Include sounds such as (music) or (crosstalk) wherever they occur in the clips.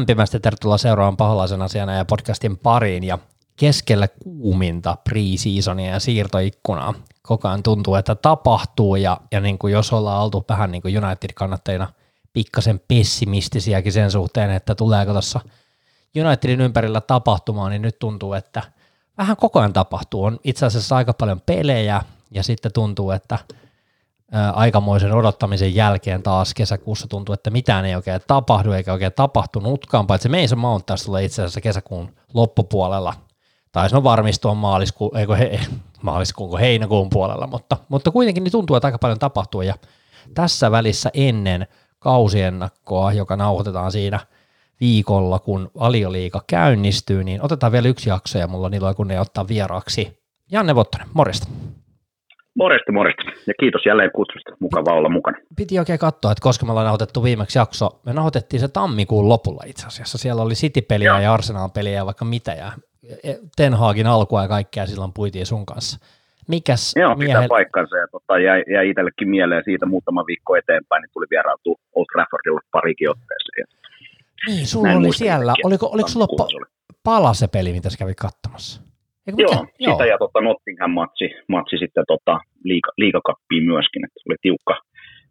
lämpimästi tervetuloa seuraamaan paholaisen asiana ja podcastin pariin ja keskellä kuuminta pre-seasonia ja siirtoikkunaa. Koko ajan tuntuu, että tapahtuu ja, ja niin kuin jos ollaan oltu vähän niin kuin United-kannattajina pikkasen pessimistisiäkin sen suhteen, että tuleeko tuossa Unitedin ympärillä tapahtumaan, niin nyt tuntuu, että vähän koko ajan tapahtuu. On itse asiassa aika paljon pelejä ja sitten tuntuu, että – aikamoisen odottamisen jälkeen taas kesäkuussa tuntuu, että mitään ei oikein tapahdu eikä oikein tapahtunutkaan, paitsi Mason Mount taas tulee itse asiassa kesäkuun loppupuolella. Taisi on varmistua (laughs) maaliskuun, eikö he, maaliskuun kuin heinäkuun puolella, mutta, mutta kuitenkin niin tuntuu, että aika paljon tapahtuu ja tässä välissä ennen kausiennakkoa, joka nauhoitetaan siinä viikolla, kun valioliika käynnistyy, niin otetaan vielä yksi jakso ja mulla on ilo kun ne ottaa vieraaksi Janne Vottonen, morjesta. Morjesta, morjesta. Ja kiitos jälleen kutsusta. Mukava olla mukana. Piti oikein katsoa, että koska me ollaan nauhoitettu viimeksi jakso, me nauhoitettiin se tammikuun lopulla itse asiassa. Siellä oli City-peliä ja Arsenal-peliä ja vaikka mitä ja Ten Hagin alkua ja kaikkea silloin puitiin sun kanssa. Mikäs Joo, pitää paikkansa ja tota, jäi, jäi itsellekin mieleen siitä muutama viikko eteenpäin, niin tuli vierailtu Old Traffordilla parikin otteeseen. Niin, sulla oli siellä, oliko, oliko sulla pa- pala se peli, mitä sä kävit katsomassa? Eikö Joo, Joo, sitä ja tota Nottingham-matsi matsi sitten tota, liiga, liigakappiin myöskin. Että oli tiukka,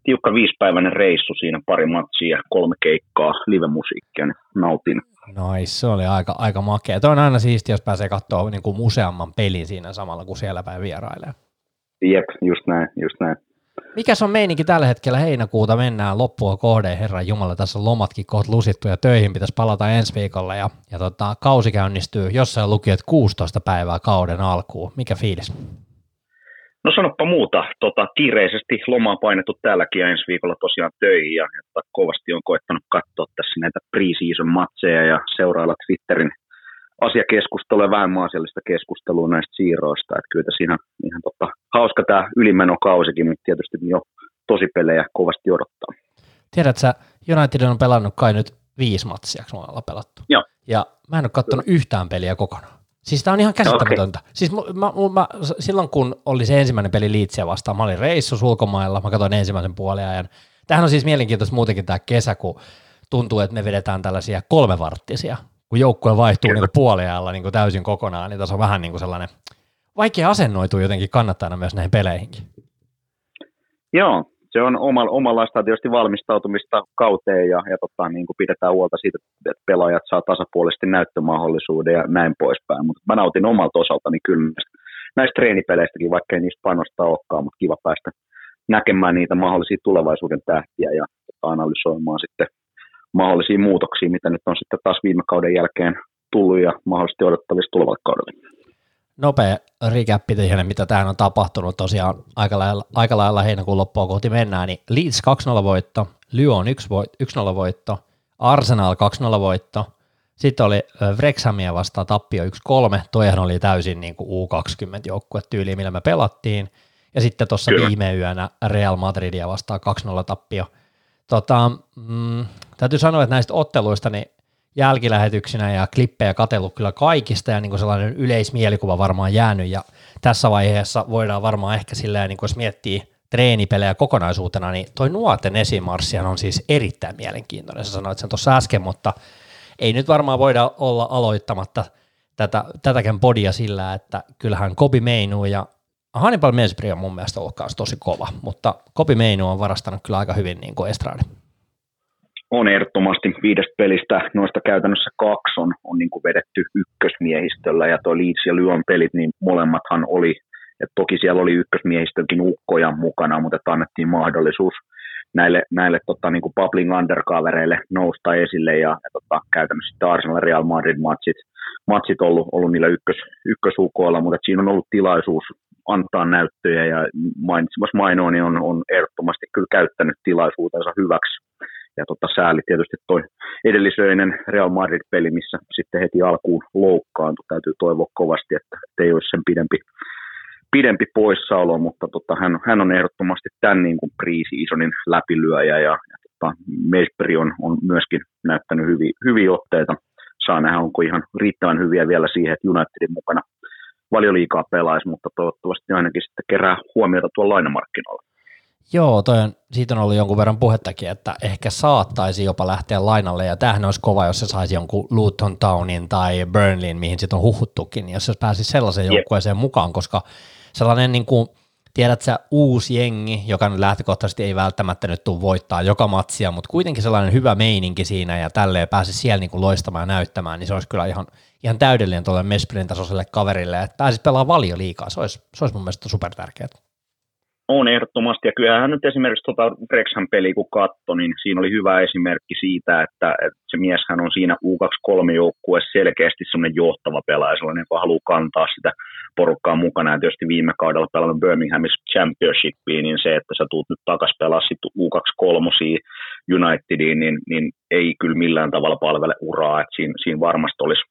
tiukka viisipäiväinen reissu siinä, pari matsia, kolme keikkaa, live-musiikkia, niin nautin. Nois, se oli aika, aika makea. Tuo on aina siistiä, jos pääsee katsoa niin kuin useamman pelin siinä samalla, kun siellä päin vierailee. Jep, just näin, just näin. Mikäs on meininki tällä hetkellä heinäkuuta? Mennään loppua kohde, Herran Jumala, tässä on lomatkin kohta lusittu ja töihin pitäisi palata ensi viikolla ja, ja tota, kausi käynnistyy jossain lukiot 16 päivää kauden alkuun. Mikä fiilis? No sanoppa muuta. Tota, kiireisesti lomaa painettu täälläkin ja ensi viikolla tosiaan töihin ja, ja kovasti on koettanut katsoa tässä näitä pre-season matseja ja seurailla Twitterin asiakeskustelua ja vähän maasiallista keskustelua näistä siirroista. Että kyllä siinä on ihan tota, hauska tämä ylimenokausikin, mutta tietysti jo tosi pelejä kovasti odottaa. Tiedätkö, United on pelannut kai nyt viisi matsia, kun ollaan pelattu. Joo. Ja mä en ole katsonut yhtään peliä kokonaan. Siis tämä on ihan käsittämätöntä. Okay. Siis mä, mä, mä, silloin kun oli se ensimmäinen peli Liitsiä vastaan, mä olin reissus ulkomailla, mä katsoin ensimmäisen puolen ajan. Tämähän on siis mielenkiintoista muutenkin tämä kesä, kun tuntuu, että me vedetään tällaisia kolmevarttisia kun joukkue vaihtuu niin puoliajalla niin täysin kokonaan, niin tässä on vähän niin kuin sellainen vaikea asennoitua jotenkin kannattajana myös näihin peleihinkin. Joo, se on omalla, omanlaista tietysti valmistautumista kauteen ja, ja tota, niin kuin pidetään huolta siitä, että pelaajat saa tasapuolisesti näyttömahdollisuuden ja näin poispäin. Mutta mä nautin omalta osaltani kyllä näistä, näistä treenipeleistäkin, vaikka ei niistä panosta olekaan, mutta kiva päästä näkemään niitä mahdollisia tulevaisuuden tähtiä ja analysoimaan sitten mahdollisia muutoksia, mitä nyt on sitten taas viime kauden jälkeen tullut ja mahdollisesti odottavissa tulevalle kaudelle. Nopea recap siihen, mitä tähän on tapahtunut. Tosiaan aika lailla, aika lailla heinäkuun loppua kohti mennään, niin Leeds 2-0 voitto, Lyon 1-0 voitto, Arsenal 2-0 voitto, sitten oli Wrexhamia vastaan tappio 1-3, toihan oli täysin niin kuin U20-joukkue tyyliin, millä me pelattiin, ja sitten tuossa viime yönä Real Madridia vastaan 2-0 tappio. Tota, mm, täytyy sanoa, että näistä otteluista niin jälkilähetyksinä ja klippejä katsellut kyllä kaikista ja niin kuin sellainen yleismielikuva varmaan jäänyt ja tässä vaiheessa voidaan varmaan ehkä silleen, niin kuin jos miettii treenipelejä kokonaisuutena, niin toi nuorten esimarssihan on siis erittäin mielenkiintoinen. Sä sanoit sen tuossa äsken, mutta ei nyt varmaan voida olla aloittamatta tätä, tätäkään podia sillä, että kyllähän Kobi Meinu ja Hannibal Mesbri on mun mielestä ollut tosi kova, mutta Kobi Meinu on varastanut kyllä aika hyvin niin kuin Estradi on ehdottomasti viidestä pelistä, noista käytännössä kaksi on, on niin kuin vedetty ykkösmiehistöllä ja tuo Leeds ja Lyon pelit, niin molemmathan oli, että toki siellä oli ykkösmiehistönkin ukkoja mukana, mutta että annettiin mahdollisuus näille, näille tota, niin kuin bubbling undercovereille nousta esille ja, ja tota, käytännössä sitten Arsenal Real Madrid matsit, ollut, ollut niillä ykkös, ykkösukoilla, mutta siinä on ollut tilaisuus antaa näyttöjä ja mainitsemassa Mainoni on, on ehdottomasti kyllä käyttänyt tilaisuutensa hyväksi ja tota, sääli tietysti toi edellisöinen Real Madrid-peli, missä sitten heti alkuun loukkaantui. Täytyy toivoa kovasti, että, ei olisi sen pidempi, pidempi poissaolo, mutta tota, hän, hän, on ehdottomasti tämän niin kuin pre-seasonin läpilyöjä ja, ja tota, Mesberi on, on, myöskin näyttänyt hyviä, hyviä otteita. Saa nähdä, onko ihan riittävän hyviä vielä siihen, että Unitedin mukana valioliikaa pelaisi, mutta toivottavasti ainakin sitten kerää huomiota tuolla lainamarkkinoilla. Joo, toi on, siitä on ollut jonkun verran puhettakin, että ehkä saattaisi jopa lähteä lainalle, ja tämähän olisi kova, jos se saisi jonkun Luton Townin tai Burnleyin, mihin sitten on huhuttukin, niin jos se pääsisi sellaiseen yep. joukkueeseen mukaan, koska sellainen niin kuin, tiedät sä, uusi jengi, joka nyt lähtökohtaisesti ei välttämättä nyt tule voittaa joka matsia, mutta kuitenkin sellainen hyvä meininki siinä ja tälleen pääsi siellä niin kuin loistamaan ja näyttämään, niin se olisi kyllä ihan, ihan täydellinen tuolle Mesprin tasoiselle kaverille, että pääsisi pelaamaan valio liikaa, se olisi, se olisi mun mielestä super tärkeää. On ehdottomasti, ja kyllähän nyt esimerkiksi tuota Brexham peli kun katsoi, niin siinä oli hyvä esimerkki siitä, että, että se mieshän on siinä U23-joukkueessa selkeästi semmoinen johtava pelaaja, sellainen, joka haluaa kantaa sitä porukkaa mukana, ja tietysti viime kaudella pelannut Birminghamissa Championshipiin, niin se, että sä tuut nyt takas pelaa sitten U23 Unitediin, niin, niin ei kyllä millään tavalla palvele uraa, että siinä, siinä varmasti olisi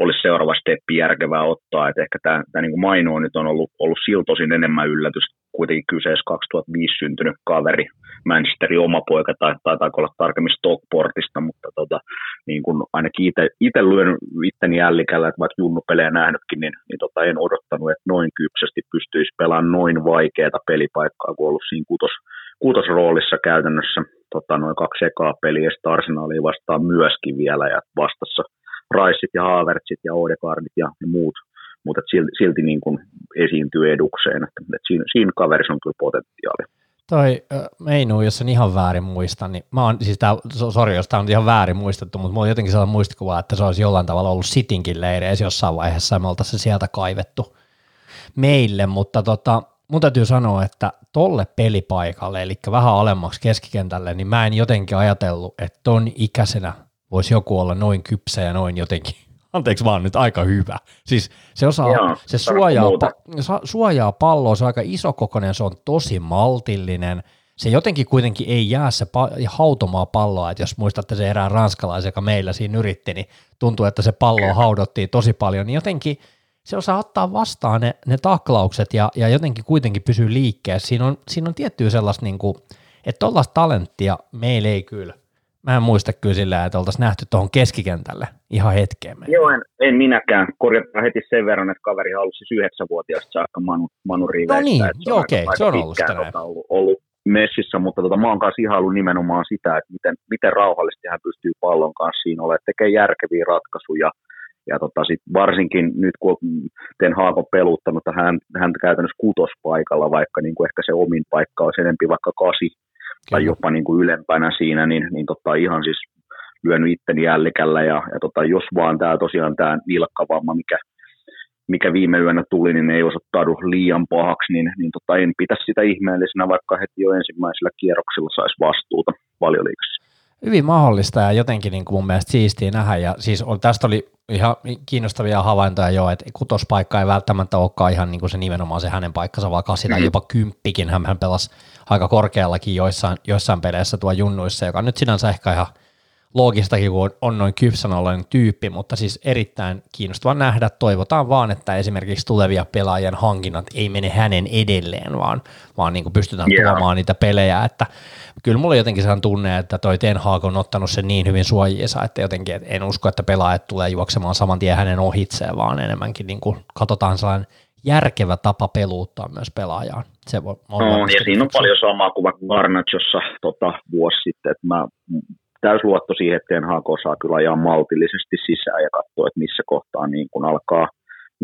olisi seuraava steppi järkevää ottaa. että ehkä tämä, tämä niin Maino nyt on ollut, ollut siltosin enemmän yllätys kuitenkin kyseessä 2005 syntynyt kaveri, Manchesterin oma poika, tai taitaako olla tarkemmin Stockportista, mutta tota, niin kun ainakin itse lyön itteni jällikällä, että vaikka junnupelejä nähnytkin, niin, niin tota, en odottanut, että noin kypsästi pystyisi pelaamaan noin vaikeaa pelipaikkaa, kun ollut siinä kutos, kutosroolissa käytännössä tota, noin kaksi ekaa peliä, ja Arsenalia vastaan myöskin vielä, ja vastassa Raisit ja Haavertsit ja Odegaardit ja, muut mutta silti, silti niin kuin esiintyy edukseen. Että, että siinä, siinä kaverissa on kyllä potentiaali. Toi Meinu, jos sen ihan väärin muistan, niin mä oon, siis tää, sori, jos tämä on ihan väärin muistettu, mutta mulla on jotenkin sellainen muistikuva, että se olisi jollain tavalla ollut Sitinkin leireissä jossain vaiheessa, ja me oltaisiin se sieltä kaivettu meille, mutta tota, mun täytyy sanoa, että tolle pelipaikalle, eli vähän alemmaksi keskikentälle, niin mä en jotenkin ajatellut, että ton ikäisenä voisi joku olla noin kypsä ja noin jotenkin. (laughs) Anteeksi vaan nyt aika hyvä. Siis se osaa, Joo, se suojaa, pa- suojaa palloa, se on aika isokokoinen, se on tosi maltillinen, se jotenkin kuitenkin ei jää se pa- hautomaa palloa, että jos muistatte se erään ranskalaisen, joka meillä siinä yritti, niin tuntuu, että se pallo haudottiin tosi paljon, niin jotenkin se osaa ottaa vastaan ne, ne taklaukset ja, ja jotenkin kuitenkin pysyy liikkeessä. Siinä on, siinä on tiettyä sellaista, niin kuin, että tuollaista talenttia meillä ei kyllä Mä en muista kyllä sillä, että oltaisiin nähty tuohon keskikentälle ihan hetkeen. Joo, en, en minäkään. Korjataan heti sen verran, että kaveri halusi siis yhdeksänvuotiaasta saakka Manu, Manu Riveistä. No niin, joo, okei, okay. se on ollut sitä tota, ollut, ollut, messissä, mutta tota, mä oon kanssa ihaillut nimenomaan sitä, että miten, miten rauhallisesti hän pystyy pallon kanssa siinä olemaan, tekee järkeviä ratkaisuja, ja tota, sit varsinkin nyt kun Ten Haag on peluttanut hän, hän käytännössä kutospaikalla, vaikka niin kuin ehkä se omin paikka olisi enempi vaikka kasi, tai jopa niin kuin ylempänä siinä, niin, niin tota, ihan siis lyönyt itteni jällikällä ja, ja tota, jos vaan tämä tosiaan tämä vilkkavamma, mikä, mikä viime yönä tuli, niin ei osoittaudu liian pahaksi, niin, niin tota, en pitäisi sitä ihmeellisenä, vaikka heti jo ensimmäisellä kierroksella saisi vastuuta valioliikassa. Hyvin mahdollista ja jotenkin niin kuin mun mielestä siistiä nähdä. Ja siis on, tästä oli ihan kiinnostavia havaintoja jo, että kutospaikka ei välttämättä olekaan ihan niin kuin se nimenomaan se hänen paikkansa, vaan kasi tai mm. jopa kymppikin. Hän, hän pelasi aika korkeallakin joissain, joissain peleissä tuo junnuissa, joka nyt sinänsä ehkä ihan loogistakin, kun on, noin kypsän tyyppi, mutta siis erittäin kiinnostava nähdä. Toivotaan vaan, että esimerkiksi tulevia pelaajien hankinnat ei mene hänen edelleen, vaan, vaan niin kuin pystytään yeah. tuomaan niitä pelejä, että kyllä mulla jotenkin sehän tunne, että toi Ten Hag on ottanut sen niin hyvin suojiinsa, että jotenkin että en usko, että pelaajat tulee juoksemaan saman tien hänen ohitseen, vaan enemmänkin niin kuin katsotaan sellainen järkevä tapa peluuttaa myös pelaajaan. Se voi, on no, ja siinä on paljon samaa kuin vaikka Garnachossa tota, vuosi sitten, että mä täysluotto siihen, että Ten Hag osaa kyllä ajaa maltillisesti sisään ja katsoa, että missä kohtaa niin kun alkaa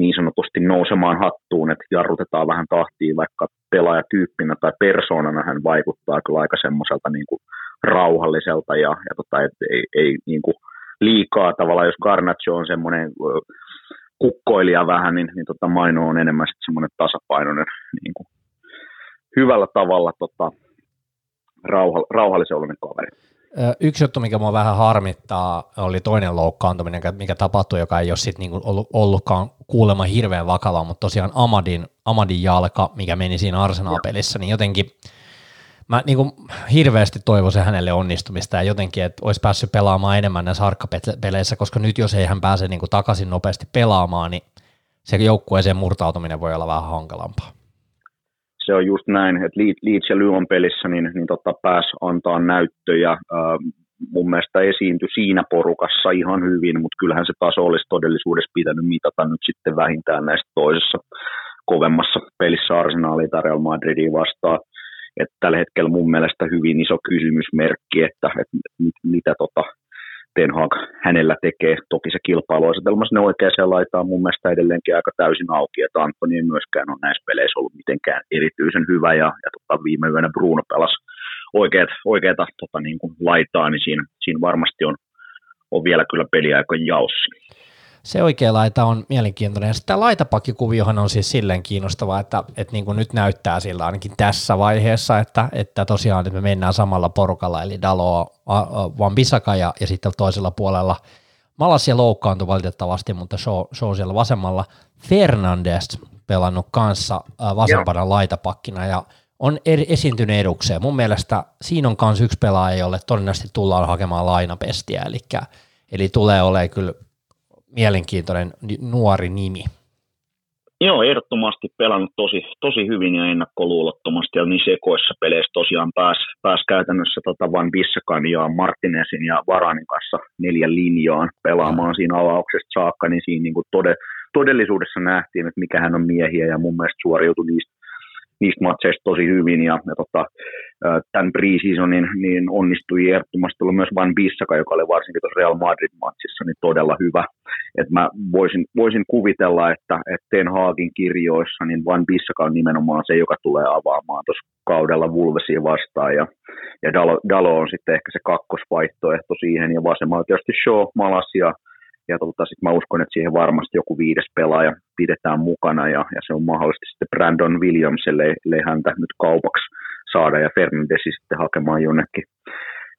niin sanotusti nousemaan hattuun, että jarrutetaan vähän tahtiin, vaikka pelaajatyyppinä tai persoonana hän vaikuttaa kyllä aika semmoiselta niin kuin rauhalliselta ja, ja tota, et ei, ei niin kuin liikaa tavallaan, jos Garnacho on semmoinen kukkoilija vähän, niin, niin tota Maino on enemmän semmoinen tasapainoinen niin kuin hyvällä tavalla tota, rauha, kaveri. Yksi juttu, mikä mua vähän harmittaa, oli toinen loukkaantuminen, mikä tapahtui, joka ei ole sit niinku ollut, ollutkaan kuulemma hirveän vakava, mutta tosiaan Amadin, Amadin jalka, mikä meni siinä Arsenal-pelissä, niin jotenkin mä niinku hirveästi toivoisin hänelle onnistumista ja jotenkin, että olisi päässyt pelaamaan enemmän näissä harkkapeleissä, koska nyt jos ei hän pääse niinku takaisin nopeasti pelaamaan, niin se joukkueeseen murtautuminen voi olla vähän hankalampaa se on just näin, että Leeds ja Lyon pelissä niin, niin tota, pääsi antaa näyttöjä. Mun mielestä esiintyi siinä porukassa ihan hyvin, mutta kyllähän se taso olisi todellisuudessa pitänyt mitata nyt sitten vähintään näistä toisessa kovemmassa pelissä Arsenalia tai Real Madridia vastaan. että tällä hetkellä mun mielestä hyvin iso kysymysmerkki, että, että mitä tota, Ten Hag hänellä tekee. Toki se kilpailuasetelma sinne oikeaan laitaan mun mielestä edelleenkin aika täysin auki, että Antoni ei myöskään ole näissä peleissä ollut mitenkään erityisen hyvä, ja, ja tota, viime yönä Bruno pelasi oikeat, oikeata tota, niin kuin laitaa, niin siinä, siinä varmasti on, on vielä kyllä peliaika jaossa. Se oikea laita on mielenkiintoinen. Sitten tämä laitapakkikuviohan on siis silleen kiinnostava, että, että niin kuin nyt näyttää sillä ainakin tässä vaiheessa, että, että tosiaan että me mennään samalla porukalla, eli Dalo, Van Bissaka ja, ja sitten toisella puolella Malasia loukkaantui valitettavasti, mutta show, show siellä vasemmalla. Fernandes pelannut kanssa vasempana Joo. laitapakkina ja on eri, esiintynyt edukseen. Mun mielestä siinä on myös yksi pelaaja, jolle todennäköisesti tullaan hakemaan lainapestiä, eli, eli tulee olemaan kyllä mielenkiintoinen nuori nimi. Joo, ehdottomasti pelannut tosi, tosi hyvin ja ennakkoluulottomasti ja niin sekoissa peleissä tosiaan pääsi pääs käytännössä tota Van Bissakan ja Martinesin ja Varanin kanssa neljän linjaan pelaamaan siinä avauksesta saakka, niin siinä niin kuin tode, todellisuudessa nähtiin, että mikä hän on miehiä ja mun mielestä suoriutui niistä niistä matseista tosi hyvin ja, ja tota, tämän pre-seasonin niin onnistui ehdottomasti olla myös Van Bissaka, joka oli varsinkin tuossa Real Madrid-matsissa niin todella hyvä. Et mä voisin, voisin kuvitella, että, että Ten Hagin kirjoissa niin Van Bissaka on nimenomaan se, joka tulee avaamaan tuossa kaudella Vulvesia vastaan ja, ja Dalo, Dalo, on sitten ehkä se kakkosvaihtoehto siihen ja vasemmalla tietysti Shaw, Malasia, ja tota, sit mä uskon, että siihen varmasti joku viides pelaaja pidetään mukana ja, ja se on mahdollisesti sitten Brandon Williamselle, ellei häntä nyt kaupaksi saada ja Fernandesi sitten hakemaan jonnekin,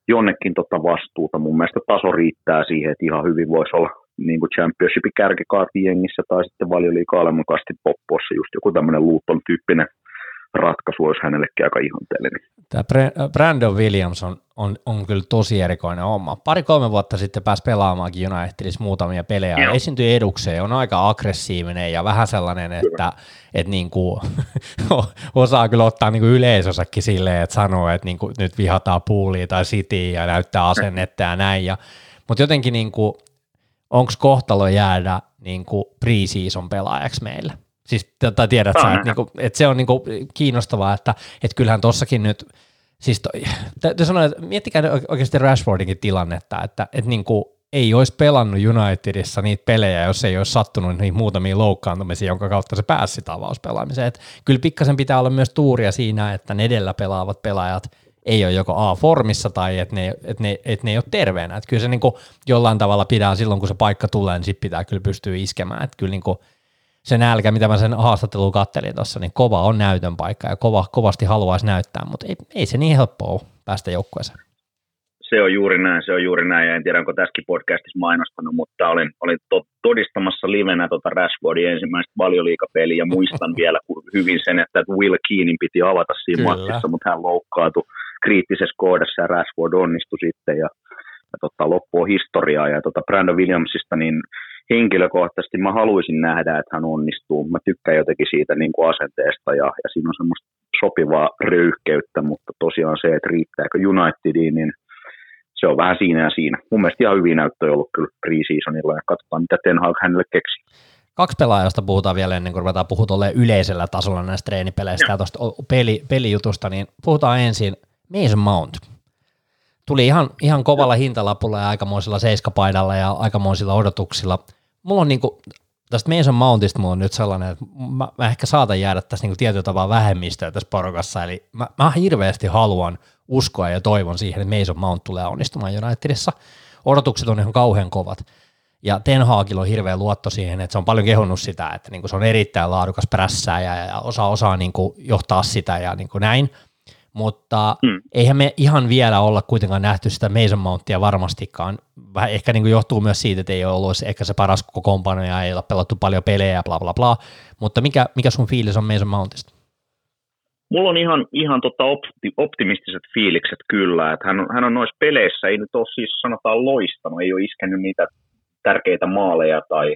jonnekin tota vastuuta. Mun mielestä taso riittää siihen, että ihan hyvin voisi olla niin kuin championshipin kärkikaartin jengissä tai sitten valioliikaa alemmakasti poppossa just joku tämmöinen Luton tyyppinen ratkaisu olisi hänellekin aika ihanteellinen. Tämä Brandon Williams on, on, on kyllä tosi erikoinen homma. Pari-kolme vuotta sitten pääsi pelaamaankin Unitedissa muutamia pelejä. Joo. Esiintyi edukseen, on aika aggressiivinen ja vähän sellainen, että, että niin kuin, (laughs) osaa kyllä ottaa niin kuin yleisösäkin silleen, että sanoo, että niin kuin, nyt vihataan puulia tai sitiin ja näyttää asennetta ja näin. Ja, mutta jotenkin niin kuin, onko kohtalo jäädä niin kuin pre-season pelaajaksi meille? Siis tai tiedät sä, että, niinku, että se on niinku kiinnostavaa, että, että kyllähän tossakin nyt, siis toi, (laughs) täytyy sanoa, että miettikää oikeasti Rashfordinkin tilannetta, että, että niinku, ei olisi pelannut Unitedissa niitä pelejä, jos ei olisi sattunut niihin muutamiin loukkaantumisiin, jonka kautta se pääsi avauspelaamiseen. Että kyllä pikkasen pitää olla myös tuuria siinä, että ne edellä pelaavat pelaajat ei ole joko A-formissa tai että ne, että ne, että ne ei ole terveenä. Että kyllä se niin kuin jollain tavalla pitää silloin, kun se paikka tulee, niin sitten pitää kyllä pystyä iskemään. Että kyllä niin kuin se nälkä, mitä mä sen haastatteluun kattelin tuossa, niin kova on näytön paikka ja kova, kovasti haluaisi näyttää, mutta ei, ei se niin helppoa ole päästä joukkueeseen. Se on juuri näin, se on juuri näin, ja en tiedä, onko tässäkin podcastissa mainostanut, mutta olin, olin to, todistamassa livenä tota Rashfordin ensimmäistä valioliikapeliä, ja muistan (laughs) vielä hyvin sen, että Will Keenin piti avata siinä Kyllä. matsissa, mutta hän loukkaantui kriittisessä kohdassa, ja Rashford onnistui sitten, ja, ja tota, loppu on historiaa, ja tota Brandon Williamsista, niin henkilökohtaisesti mä haluaisin nähdä, että hän onnistuu. Mä tykkään jotenkin siitä niin kuin asenteesta ja, ja siinä on semmoista sopivaa röyhkeyttä, mutta tosiaan se, että riittääkö Unitediin, niin se on vähän siinä ja siinä. Mun mielestä ihan hyvin näyttöjä ollut kyllä pre-seasonilla ja katsotaan, mitä Ten Hag hänelle keksi. Kaksi pelaajasta puhutaan vielä ennen kuin ruvetaan puhumaan yleisellä tasolla näistä treenipeleistä ja tuosta peli, pelijutusta, niin puhutaan ensin Mason Mount. Tuli ihan, ihan kovalla hintalapulla ja aikamoisilla seiskapaidalla ja aikamoisilla odotuksilla – mulla on niinku, tästä Mason Mountista mulla on nyt sellainen, että mä, mä ehkä saatan jäädä tässä niinku tietyllä tavalla vähemmistöä tässä porukassa, eli mä, mä hirveästi haluan uskoa ja toivon siihen, että Mason Mount tulee onnistumaan Unitedissa. Odotukset on ihan kauhean kovat. Ja Ten Hagilla on hirveä luotto siihen, että se on paljon kehonnut sitä, että niinku se on erittäin laadukas prässää ja, ja osaa, osaa niinku johtaa sitä ja niinku näin mutta mm. eihän me ihan vielä olla kuitenkaan nähty sitä Mason Mountia varmastikaan. Vähän ehkä niin kuin johtuu myös siitä, että ei ole ollut ehkä se paras kokoonpano ja ei ole pelattu paljon pelejä ja bla bla bla, mutta mikä, mikä sun fiilis on Mason Mountista? Mulla on ihan, ihan tota opti, optimistiset fiilikset kyllä, että hän on, hän on noissa peleissä, ei nyt ole siis sanotaan loistanut, ei ole iskenyt niitä tärkeitä maaleja tai,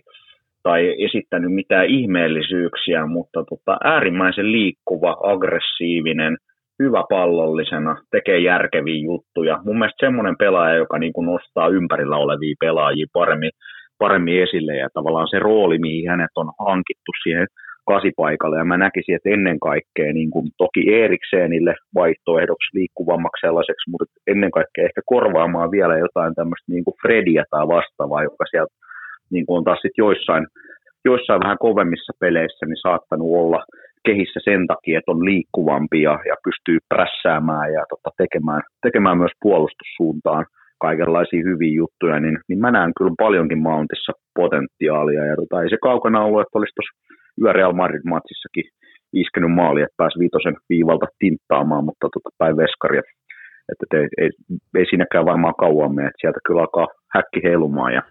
tai esittänyt mitään ihmeellisyyksiä, mutta tota, äärimmäisen liikkuva, aggressiivinen – hyvä pallollisena, tekee järkeviä juttuja. Mun mielestä semmoinen pelaaja, joka niin kuin nostaa ympärillä olevia pelaajia paremmin, paremmin esille ja tavallaan se rooli, mihin hänet on hankittu siihen kasipaikalle. Ja mä näkisin, että ennen kaikkea niin kuin, toki Eriksenille vaihtoehdoksi liikkuvammaksi sellaiseksi, mutta ennen kaikkea ehkä korvaamaan vielä jotain tämmöistä niin kuin Fredia tai vastaavaa, joka sieltä niin kuin on taas sit joissain, joissain vähän kovemmissa peleissä niin saattanut olla kehissä sen takia, että on liikkuvampi ja, pystyy prässäämään ja tota, tekemään, tekemään myös puolustussuuntaan kaikenlaisia hyviä juttuja, niin, niin mä näen kyllä paljonkin Mountissa potentiaalia. Ja tota, ei se kaukana ollut, että olisi tuossa Yö Real Madrid-matsissakin iskenyt maali, että pääsi viitosen viivalta tinttaamaan, mutta tota, päin veskaria. Että ei, ei, ei, siinäkään varmaan kauan mene, että sieltä kyllä alkaa häkki heilumaan ja,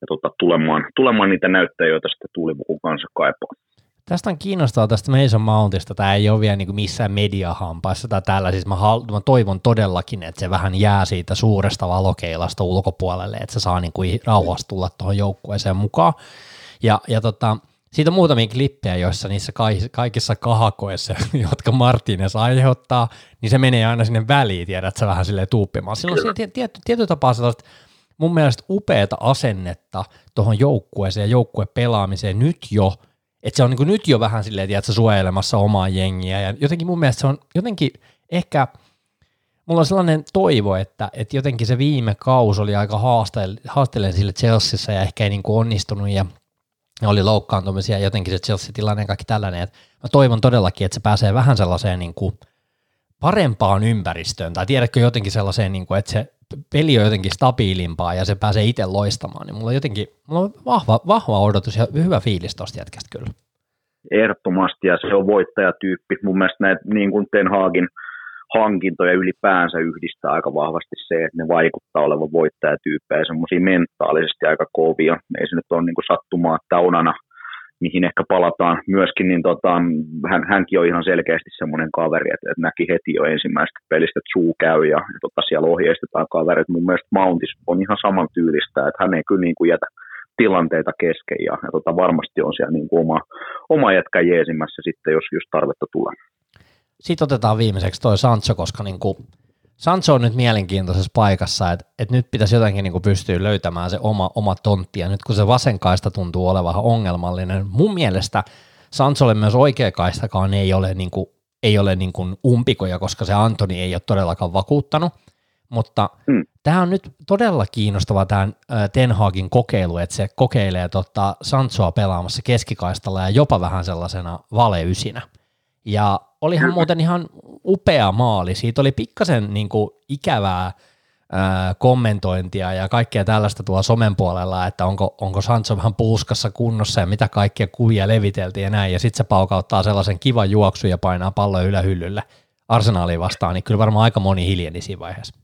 ja tota, tulemaan, tulemaan niitä näyttöjä, joita sitten tuulipukun kanssa kaipaa. Tästä on kiinnostavaa tästä Mason Mountista. Tämä ei ole vielä niin kuin missään mediahampaissa tai täällä. Siis mä, mä, toivon todellakin, että se vähän jää siitä suuresta valokeilasta ulkopuolelle, että se saa niin kuin rauhassa tulla tuohon joukkueeseen mukaan. Ja, ja tota, siitä on muutamia klippejä, joissa niissä kaikissa kahakoissa, (laughs) jotka Martinez aiheuttaa, niin se menee aina sinne väliin, tiedät sä vähän silleen tuuppimaan. Silloin on tietty, tietty tapaa sellaista mun mielestä upeata asennetta tuohon joukkueeseen ja joukkuepelaamiseen nyt jo, että se on niin nyt jo vähän silleen, tiedät, suojelemassa omaa jengiä. Ja jotenkin mun mielestä se on jotenkin ehkä, mulla on sellainen toivo, että, että jotenkin se viime kaus oli aika haasteellinen sille Chelseassa ja ehkä ei niin onnistunut ja oli loukkaantumisia ja jotenkin se Chelsea-tilanne ja kaikki tällainen, että mä toivon todellakin, että se pääsee vähän sellaiseen niin kuin parempaan ympäristöön, tai tiedätkö jotenkin sellaiseen, niin kuin, että se peli on jotenkin stabiilimpaa ja se pääsee itse loistamaan, niin mulla jotenkin mulla on vahva, vahva odotus ja hyvä fiilis tuosta jätkästä kyllä. Ehdottomasti, ja se on voittajatyyppi. Mun mielestä näitä niin kuin Ten Hagin – hankintoja ylipäänsä yhdistää aika vahvasti se, että ne vaikuttaa olevan voittajatyyppejä, semmoisia mentaalisesti aika kovia. Ei se nyt ole niin kuin sattumaa, että Onana, mihin ehkä palataan myöskin, niin tota, hän, hänkin on ihan selkeästi semmoinen kaveri, että, että näki heti jo ensimmäisestä pelistä, että suu käy ja, ja tota, siellä ohjeistetaan kaverit. Mun mielestä Mountis on ihan saman tyylistä, että hän ei kyllä niin kuin jätä tilanteita kesken ja, ja tota, varmasti on siellä niin kuin oma, oma jätkä jeesimässä sitten, jos, jos tarvetta tulee. Sitten otetaan viimeiseksi toi Sancho, koska niin kuin Sancho on nyt mielenkiintoisessa paikassa, että, että nyt pitäisi jotenkin niin kuin pystyä löytämään se oma, oma tontti, ja nyt kun se vasenkaista tuntuu olevan ongelmallinen, mun mielestä Sancholle myös oikea kaistakaan ei ole, niin kuin, ei ole niin kuin umpikoja, koska se Antoni ei ole todellakaan vakuuttanut, mutta mm. tämä on nyt todella kiinnostava tämä Ten Hagin kokeilu, että se kokeilee tota Sanchoa pelaamassa keskikaistalla ja jopa vähän sellaisena valeysinä. Ja olihan muuten ihan upea maali. Siitä oli pikkasen niin kuin ikävää ää, kommentointia ja kaikkea tällaista tuolla somen puolella, että onko, onko Sancho vähän puuskassa kunnossa ja mitä kaikkia kuvia leviteltiin ja näin. Ja sitten se paukauttaa sellaisen kivan juoksu ja painaa palloa ylähyllylle arsenaaliin vastaan, niin kyllä varmaan aika moni hiljeni siinä vaiheessa.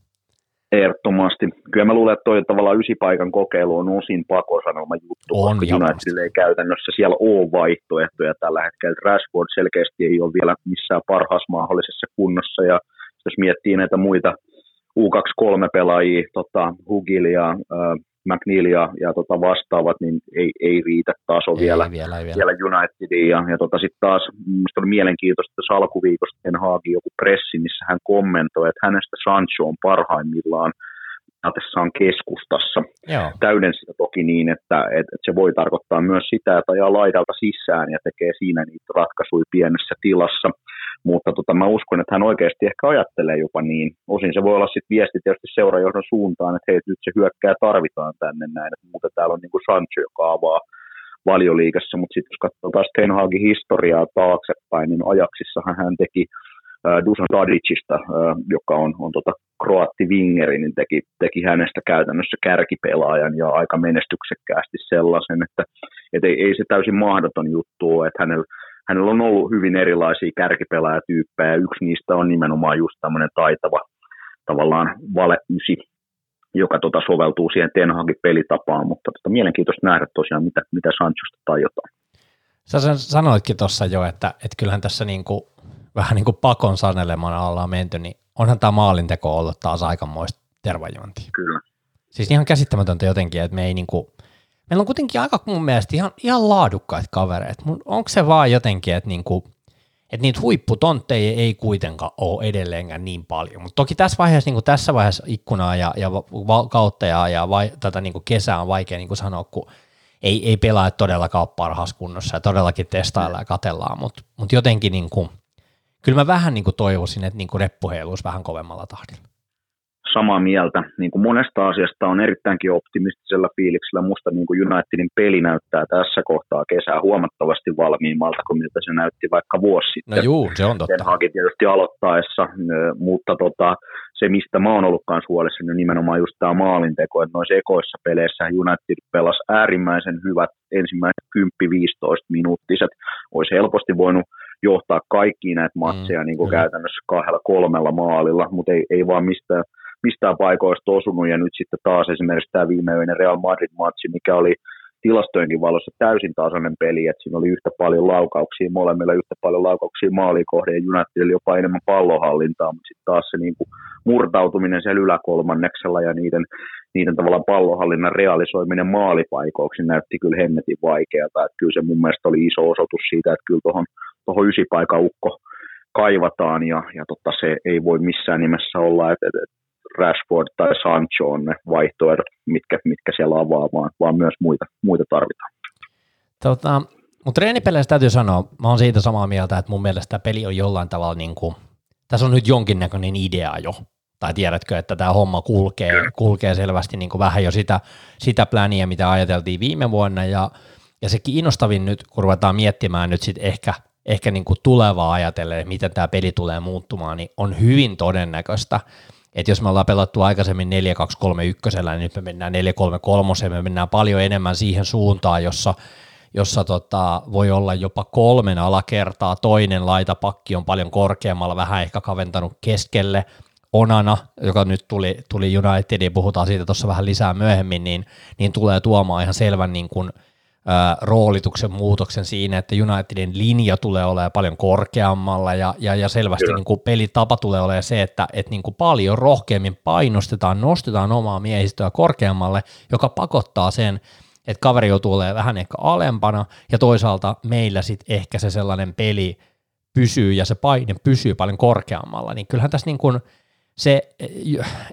Ehdottomasti. Kyllä mä luulen, että toi tavallaan ysipaikan kokeilu on osin pakosanoma juttu, on, koska Unitedille ei käytännössä siellä ole vaihtoehtoja tällä hetkellä. Rashford selkeästi ei ole vielä missään parhaassa mahdollisessa kunnossa, ja jos miettii näitä muita U23-pelaajia, tota, Hugil ja äh, McNeil ja, ja tota vastaavat, niin ei, ei riitä taso ei, vielä, vielä, ei vielä. vielä Unitediin. Ja, ja tota sitten taas minusta oli mielenkiintoista, että alkuviikosta Ten Hagin joku pressi, missä hän kommentoi, että hänestä Sancho on parhaimmillaan on keskustassa. Joo. Täyden sitä toki niin, että, että, että se voi tarkoittaa myös sitä, että ajaa laidalta sisään ja tekee siinä niitä ratkaisuja pienessä tilassa mutta tota, mä uskon, että hän oikeasti ehkä ajattelee jopa niin. Osin se voi olla sitten viesti tietysti seurajohdon suuntaan, että hei, nyt se hyökkää tarvitaan tänne näin, että mutta täällä on niin kuin Sancho, joka avaa valioliigassa, mutta sitten jos katsoo taas Ten Hagin historiaa taaksepäin, niin ajaksissahan hän teki äh, Dusan Tadicista, äh, joka on, on tota kroatti wingeri, niin teki, teki hänestä käytännössä kärkipelaajan ja aika menestyksekkäästi sellaisen, että et ei, ei se täysin mahdoton juttu ole, että hänellä hänellä on ollut hyvin erilaisia kärkipelaajatyyppejä, ja yksi niistä on nimenomaan just tämmöinen taitava tavallaan vale ysi, joka tota soveltuu siihen Ten Hagin pelitapaan, mutta tota, mielenkiintoista nähdä tosiaan, mitä, mitä Sanchosta tajotaan. Sä sanoitkin tuossa jo, että, että kyllähän tässä niinku, vähän niin kuin pakon sanelemana ollaan menty, niin onhan tämä maalinteko ollut taas aikamoista tervajuontia. Kyllä. Siis ihan käsittämätöntä jotenkin, että me ei niinku, meillä on kuitenkin aika mun mielestä ihan, ihan laadukkaita kavereita. Onko se vaan jotenkin, että niinku, että niitä huipputontteja ei kuitenkaan ole edelleenkään niin paljon. Mutta toki tässä vaiheessa, niin tässä vaiheessa ikkunaa ja, ja kautta ja, ja vai, tätä niin kesää on vaikea niin sanoa, kun ei, ei pelaa todellakaan parhaassa kunnossa ja todellakin testaillaan ja katellaan, mutta mut jotenkin niin kuin, kyllä mä vähän niin kuin toivoisin, että niin kuin reppu heiluisi vähän kovemmalla tahdilla samaa mieltä. Niin kuin monesta asiasta on erittäinkin optimistisella fiiliksellä. Musta niin kuin Unitedin peli näyttää tässä kohtaa kesää huomattavasti valmiimmalta kuin miltä se näytti vaikka vuosi sitten. No juu, se on totta. Hagin tietysti aloittaessa, mutta tota, se mistä mä oon ollut huolissani, niin nimenomaan just tämä maalinteko, että noissa ekoissa peleissä United pelasi äärimmäisen hyvät ensimmäiset 10-15 minuuttiset. Olisi helposti voinut johtaa kaikkiin näitä matseja mm, niin kuin käytännössä kahdella kolmella maalilla, mutta ei, ei vaan mistään mistään paikoista osunut, ja nyt sitten taas esimerkiksi tämä viimeinen Real Madrid-matsi, mikä oli tilastojenkin valossa täysin tasainen peli, että siinä oli yhtä paljon laukauksia, molemmilla yhtä paljon laukauksia maalikohde ja Unitedilla jopa enemmän pallohallintaa, mutta sitten taas se niin kuin murtautuminen siellä yläkolmanneksella ja niiden, niiden tavallaan pallohallinnan realisoiminen maalipaikoiksi näytti kyllä hemmetin vaikeata, että kyllä se mun mielestä oli iso osoitus siitä, että kyllä tuohon tuohon ysipaikan ukko kaivataan ja, ja totta, se ei voi missään nimessä olla, että, että Rashford tai Sancho on ne vaihtoehdot, mitkä, mitkä siellä avaa, vaan, vaan myös muita, muita tarvitaan. Tota, mutta treenipeleissä täytyy sanoa, mä oon siitä samaa mieltä, että mun mielestä tämä peli on jollain tavalla niin kuin, tässä on nyt jonkinnäköinen idea jo, tai tiedätkö, että tämä homma kulkee, kulkee selvästi niin kuin vähän jo sitä, sitä pläniä, mitä ajateltiin viime vuonna, ja, ja se kiinnostavin nyt, kun ruvetaan miettimään nyt sitten ehkä, ehkä niin kuin tulevaa ajatellen, miten tämä peli tulee muuttumaan, niin on hyvin todennäköistä, että jos me ollaan pelattu aikaisemmin 4-2-3-1, niin nyt me mennään 4-3-3, me mennään paljon enemmän siihen suuntaan, jossa, jossa tota, voi olla jopa kolmen alakertaa, toinen laitapakki on paljon korkeammalla, vähän ehkä kaventanut keskelle, Onana, joka nyt tuli, tuli Unitediin, puhutaan siitä tuossa vähän lisää myöhemmin, niin, niin tulee tuomaan ihan selvän niin kuin, roolituksen muutoksen siinä, että Unitedin linja tulee olemaan paljon korkeammalla ja, ja, ja selvästi niin kuin pelitapa tulee olemaan se, että, että niin kuin paljon rohkeammin painostetaan, nostetaan omaa miehistöä korkeammalle, joka pakottaa sen, että kaveri joutuu olemaan vähän ehkä alempana ja toisaalta meillä sitten ehkä se sellainen peli pysyy ja se paine pysyy paljon korkeammalla, niin kyllähän tässä niin kuin – se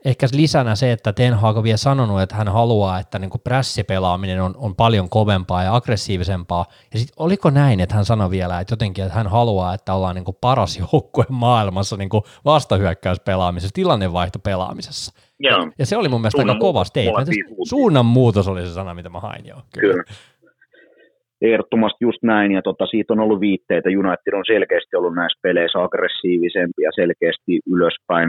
ehkä lisänä se, että Ten Hag on vielä sanonut, että hän haluaa, että niin prässipelaaminen on, on paljon kovempaa ja aggressiivisempaa. Ja sitten oliko näin, että hän sanoi vielä, että jotenkin, että hän haluaa, että ollaan niin paras joukkue maailmassa niin vastahyökkäyspelaamisessa, tilannevaihtopelaamisessa. Joo. Ja se oli mun mielestä aika kova statement. Suunnan muutos oli se sana, mitä mä hain jo. Kyllä. kyllä ehdottomasti just näin, ja tota, siitä on ollut viitteitä. United on selkeästi ollut näissä peleissä aggressiivisempi ja selkeästi ylöspäin.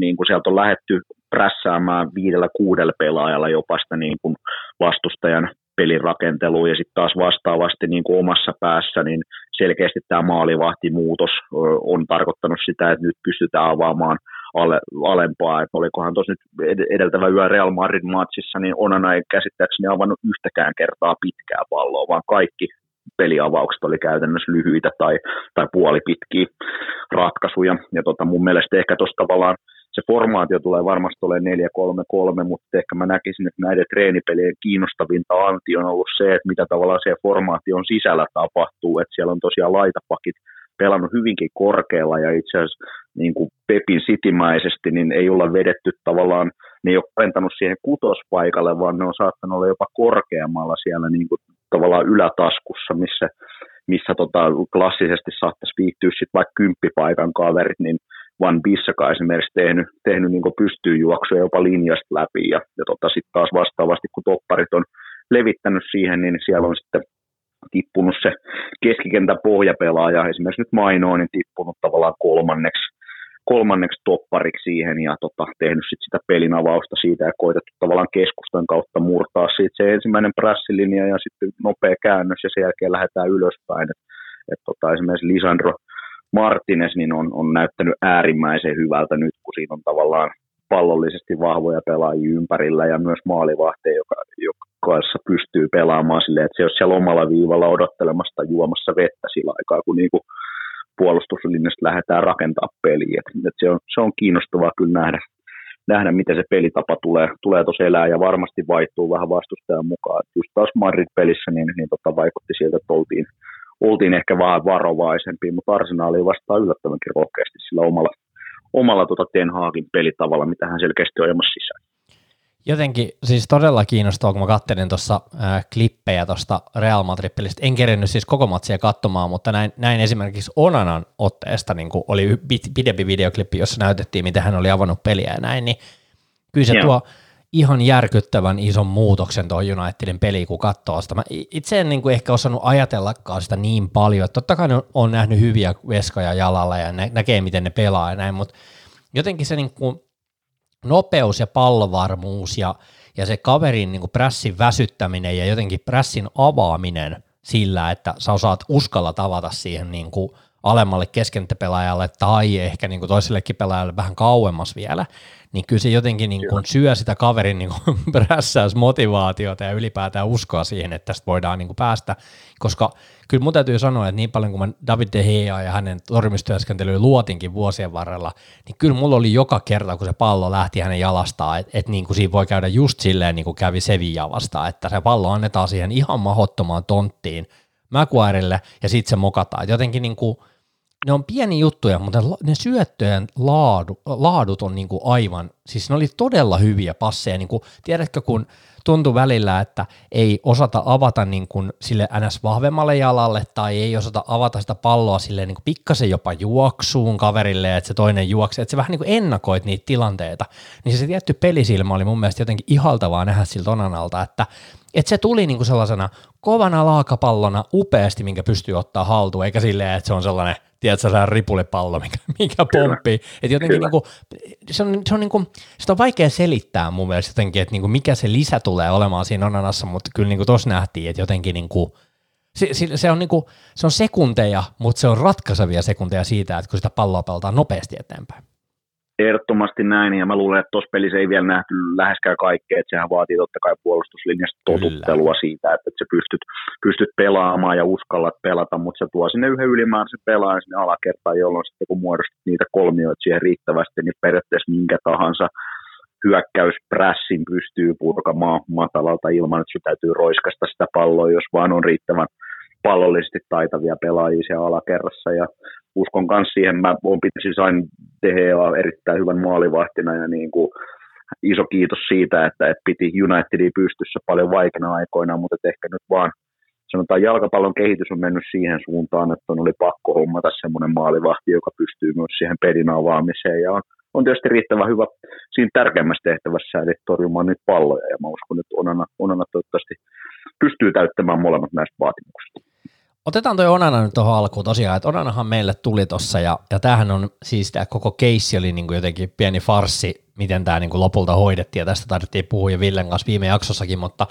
Niin kuin sieltä on lähetty prässäämään viidellä kuudella pelaajalla jopa sitä niin kuin vastustajan pelin rakenteluun, ja sitten taas vastaavasti niin kuin omassa päässä, niin selkeästi tämä maalivahtimuutos on tarkoittanut sitä, että nyt pystytään avaamaan – ale, alempaa, että olikohan tuossa nyt edeltävä yö Real Madrid-matsissa, niin Onana ei käsittääkseni avannut yhtäkään kertaa pitkää palloa, vaan kaikki peliavaukset oli käytännössä lyhyitä tai, tai puolipitkiä ratkaisuja. Ja tota, mun mielestä ehkä tuossa tavallaan se formaatio tulee varmasti olemaan 4-3-3, mutta ehkä mä näkisin, että näiden treenipelien kiinnostavinta anti on ollut se, että mitä tavallaan se formaation sisällä tapahtuu, että siellä on tosiaan laitapakit pelannut hyvinkin korkealla ja itse asiassa niin kuin Pepin sitimäisesti, niin ei olla vedetty tavallaan, ne ei ole kaventanut siihen kutospaikalle, vaan ne on saattanut olla jopa korkeammalla siellä niin kuin tavallaan ylätaskussa, missä, missä tota, klassisesti saattaisi viihtyä sitten vaikka kymppipaikan kaverit, niin Van Bissaka esimerkiksi tehnyt, tehnyt niin pystyy juoksuja jopa linjasta läpi ja, ja tota, sitten taas vastaavasti kun topparit on levittänyt siihen, niin siellä on sitten tippunut se keskikentän pohjapelaaja, esimerkiksi nyt Mainoa, niin tippunut tavallaan kolmanneksi, kolmanneksi toppariksi siihen ja tota, tehnyt sit sitä pelin avausta siitä ja koitettu tavallaan keskustan kautta murtaa siitä se ensimmäinen prassilinja ja sitten nopea käännös ja sen jälkeen lähdetään ylöspäin. Et, et tota, esimerkiksi Lisandro Martinez niin on, on näyttänyt äärimmäisen hyvältä nyt, kun siinä on tavallaan pallollisesti vahvoja pelaajia ympärillä ja myös maalivahteja, joka, joka kanssa pystyy pelaamaan silleen, että se olisi siellä omalla viivalla odottelemassa juomassa vettä sillä aikaa, kun niinku puolustuslinjasta lähdetään rakentaa peliä. Et, et se, on, se on kiinnostavaa kyllä nähdä, nähdä, miten se pelitapa tulee, tulee tuossa elää ja varmasti vaihtuu vähän vastustajan mukaan. Et just taas Madrid-pelissä niin, niin tota vaikutti sieltä, että oltiin, oltiin ehkä vähän varovaisempia, mutta arsenaali vastaa yllättävänkin rohkeasti sillä omalla, omalla tota Ten Hagin pelitavalla, mitä hän selkeästi on ajamassa sisään. Jotenkin siis todella kiinnostaa, kun mä kattelin tuossa äh, klippejä tuosta Real Madrid-pelistä. En kerennyt siis koko matsia katsomaan, mutta näin, näin esimerkiksi Onanan otteesta niin oli pidempi videoklippi, jossa näytettiin, miten hän oli avannut peliä ja näin, niin kyllä se Joo. tuo ihan järkyttävän ison muutoksen tuo Unitedin peli, kun katsoo sitä. Mä itse en niin kuin ehkä osannut ajatellakaan sitä niin paljon, että totta kai ne on nähnyt hyviä veskoja jalalla ja nä- näkee, miten ne pelaa ja näin, mutta jotenkin se niin kuin nopeus ja pallovarmuus ja, ja se kaverin niin kuin prässin väsyttäminen ja jotenkin prässin avaaminen sillä, että sä osaat uskalla tavata siihen niin kuin alemmalle keskentäpelaajalle tai ehkä niin kuin toisellekin pelaajalle vähän kauemmas vielä, niin kyllä se jotenkin niin kuin syö sitä kaverin (laughs) niin kuin motivaatiota ja ylipäätään uskoa siihen, että tästä voidaan niin kuin päästä, koska kyllä mun täytyy sanoa, että niin paljon kuin mä David De Gea ja hänen tormistyöskentelyyn luotinkin vuosien varrella, niin kyllä mulla oli joka kerta, kun se pallo lähti hänen jalastaan, että et niin kuin siinä voi käydä just silleen, niin kuin kävi Sevilla vastaan, että se pallo annetaan siihen ihan mahottomaan tonttiin Maguirelle ja sitten se mokataan. Jotenkin niin kuin, ne on pieni juttuja, mutta ne syöttöjen laadu, laadut on niin kuin aivan, siis ne oli todella hyviä passeja, niin kuin, tiedätkö kun tuntui välillä, että ei osata avata niin kuin sille ns. vahvemmalle jalalle tai ei osata avata sitä palloa sille niin kuin pikkasen jopa juoksuun kaverille, että se toinen juoksee, että se vähän niin kuin ennakoit niitä tilanteita, niin se tietty pelisilmä oli mun mielestä jotenkin ihaltavaa nähdä siltä Onanalta, että että se tuli niinku sellaisena kovana laakapallona upeasti, minkä pystyy ottaa haltuun, eikä silleen, että se on sellainen tiedätkö, se ripulipallo, mikä, mikä pomppii. Että jotenkin niinku, se on, se on, niinku, sitä on vaikea selittää mun mielestä jotenkin, että niinku, mikä se lisä tulee olemaan siinä onanassa, mutta kyllä niinku tuossa nähtiin, että jotenkin niinku, se, se, se, on niinku, se on sekunteja, mutta se on ratkaisevia sekunteja siitä, että kun sitä palloa pelataan nopeasti eteenpäin. Ehdottomasti näin, ja mä luulen, että tuossa pelissä ei vielä nähty läheskään kaikkea, että sehän vaatii totta kai puolustuslinjasta totuttelua Kyllä. siitä, että, sä pystyt, pystyt pelaamaan ja uskallat pelata, mutta se tuo sinne yhden ylimääräisen pelaajan sinne alakertaan, jolloin sitten kun muodostat niitä kolmioita siihen riittävästi, niin periaatteessa minkä tahansa hyökkäysprässin pystyy purkamaan matalalta ilman, että sun täytyy roiskasta sitä palloa, jos vaan on riittävän pallollisesti taitavia pelaajia siellä alakerrassa. Ja uskon myös siihen, mä olen pitäisi sain Dehea erittäin hyvän maalivahtina ja niin kuin iso kiitos siitä, että, että piti Unitedin pystyssä paljon vaikeina aikoina, mutta ehkä nyt vaan sanotaan jalkapallon kehitys on mennyt siihen suuntaan, että on oli pakko hommata semmoinen maalivahti, joka pystyy myös siihen pelin avaamiseen. Ja on, on tietysti riittävän hyvä siinä tärkeimmässä tehtävässä, eli torjumaan nyt palloja. Ja mä uskon, että Onana, Onana toivottavasti pystyy täyttämään molemmat näistä vaatimuksista. Otetaan toi Onana nyt tuohon alkuun. Tosiaan, että Onanahan meille tuli tuossa ja, ja tämähän on siis tämä koko keissi oli niin kuin jotenkin pieni farsi, miten tämä niin kuin lopulta hoidettiin ja tästä tarvittiin puhua jo Villen kanssa viime jaksossakin, mutta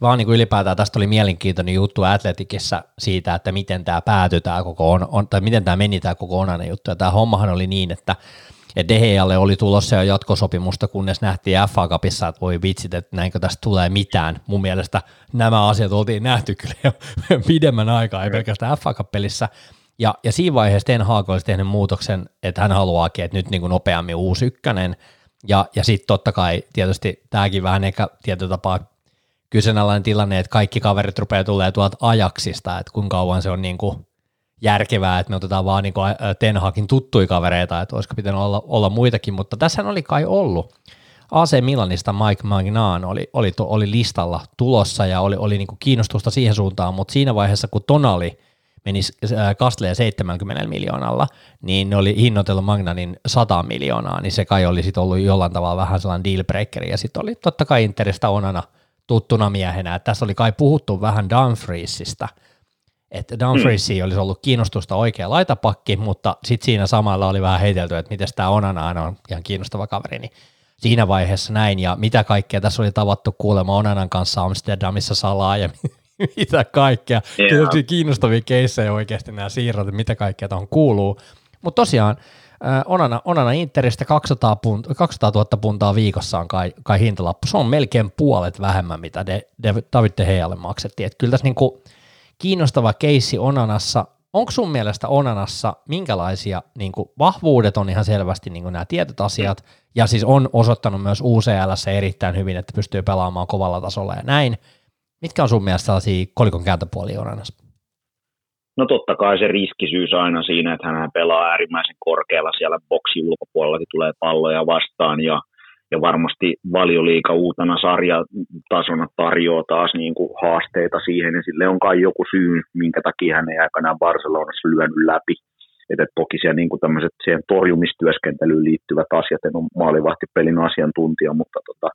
vaan niin kuin ylipäätään tästä oli mielenkiintoinen juttu Atletikissa siitä, että miten tämä päätyi tämä koko on, on, tai miten tämä meni tämä koko Onanen juttu. Ja tämä hommahan oli niin, että ja Dehealle oli tulossa jo jatkosopimusta, kunnes nähtiin FA Cupissa, että voi vitsit, että näinkö tästä tulee mitään. Mun mielestä nämä asiat oltiin nähty kyllä jo (laughs) pidemmän aikaa, ei pelkästään FA Cup-pelissä. Ja, ja siinä vaiheessa Ten Hag olisi tehnyt muutoksen, että hän haluaakin, että nyt niin kuin nopeammin uusi ykkönen. Ja, ja sitten totta kai tietysti tämäkin vähän ehkä tietyllä tapaa kyseenalainen tilanne, että kaikki kaverit rupeaa tulee tuolta ajaksista, että kuinka kauan se on niin kuin järkevää, että me otetaan vaan niin Ten Hagin tuttuja kavereita, että olisiko pitänyt olla, olla muitakin, mutta tässä oli kai ollut. AC Milanista Mike Magnan oli, oli, to, oli listalla tulossa ja oli, oli niin kuin kiinnostusta siihen suuntaan, mutta siinä vaiheessa kun Tonali meni Kastleen 70 miljoonalla, niin ne oli hinnoitellut Magnanin 100 miljoonaa, niin se kai oli sitten ollut jollain tavalla vähän sellainen dealbreakeri, ja sitten oli totta kai Interistä onana tuttuna miehenä, että tässä oli kai puhuttu vähän Dumfriesista – että Dumfriesiin mm. olisi ollut kiinnostusta oikea laitapakki, mutta sitten siinä samalla oli vähän heitelty, että miten tämä Onana on ihan kiinnostava kaveri, niin siinä vaiheessa näin, ja mitä kaikkea tässä oli tavattu kuulemaan Onanan kanssa Amsterdamissa salaa, ja (laughs) mitä kaikkea. Yeah. Tietysti kiinnostavia keissejä oikeasti nämä siirrot, että mitä kaikkea tuohon kuuluu. Mutta tosiaan Onana, Onana Interistä 200, punt, 200 000 puntaa viikossa on kai, kai hintalappu. Se on melkein puolet vähemmän, mitä de, de, David De Gealle maksettiin. Et kyllä tässä niinku, kiinnostava keissi Onanassa. Onko sun mielestä Onanassa minkälaisia niin kuin, vahvuudet on ihan selvästi niin kuin nämä tietyt asiat, ja siis on osoittanut myös UCL erittäin hyvin, että pystyy pelaamaan kovalla tasolla ja näin. Mitkä on sun mielestä sellaisia kolikon kääntöpuolia Onanassa? No totta kai se riskisyys aina siinä, että hän pelaa äärimmäisen korkealla siellä boksi ulkopuolellakin tulee palloja vastaan ja ja varmasti valioliika uutena sarjatasona tarjoaa taas niin kuin haasteita siihen, ja sille on kai joku syy, minkä takia hän ei aikanaan Barcelonassa lyönyt läpi. Että toki siellä niin kuin tämmöiset siihen torjumistyöskentelyyn liittyvät asiat, en ole maalivahtipelin asiantuntija, mutta tota,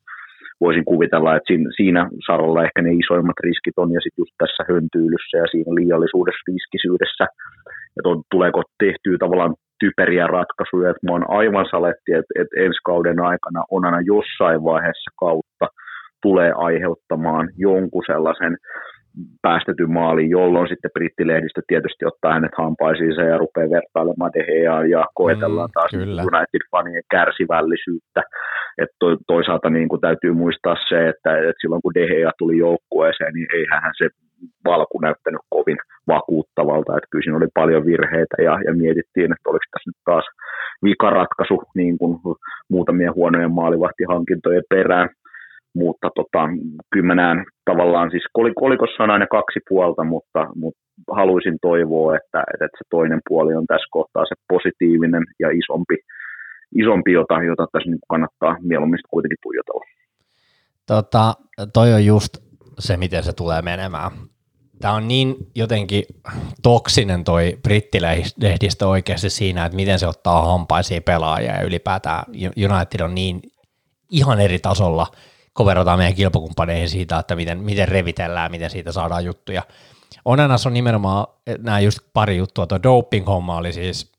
voisin kuvitella, että siinä, siinä saralla ehkä ne isoimmat riskit on, ja sitten just tässä höntyylyssä ja siinä liiallisuudessa, riskisyydessä, että on, tuleeko tehtyä tavallaan typeriä ratkaisuja, että mä oon aivan saletti, että, että ensi kauden aikana on aina jossain vaiheessa kautta tulee aiheuttamaan jonkun sellaisen päästetyn maalin, jolloin sitten brittilehdistö tietysti ottaa hänet hampaisiinsa ja rupeaa vertailemaan De ja koetellaan mm, taas kyllä. United-fanien kärsivällisyyttä. Et to, toisaalta niin kuin täytyy muistaa se, että, että silloin kun De Gea tuli joukkueeseen, niin eihän se valku näyttänyt kovin vakuuttavalta, että kyllä siinä oli paljon virheitä ja, ja mietittiin, että oliko tässä nyt taas vikaratkaisu niin kuin muutamien huonojen maalivahtihankintojen perään, mutta tota, näen tavallaan, siis kolikossa on aina kaksi puolta, mutta, mutta haluaisin toivoa, että, että se toinen puoli on tässä kohtaa se positiivinen ja isompi, isompi jota, jota tässä nyt kannattaa mieluummin kuitenkin tuijotella. Tota, toi on just se, miten se tulee menemään. Tämä on niin jotenkin toksinen toi brittilehdistö oikeasti siinä, että miten se ottaa hampaisiin pelaajia ja ylipäätään United on niin ihan eri tasolla, kun verrataan meidän kilpakumppaneihin siitä, että miten, miten revitellään, miten siitä saadaan juttuja. Onenas on nimenomaan nämä just pari juttua, tuo doping-homma oli siis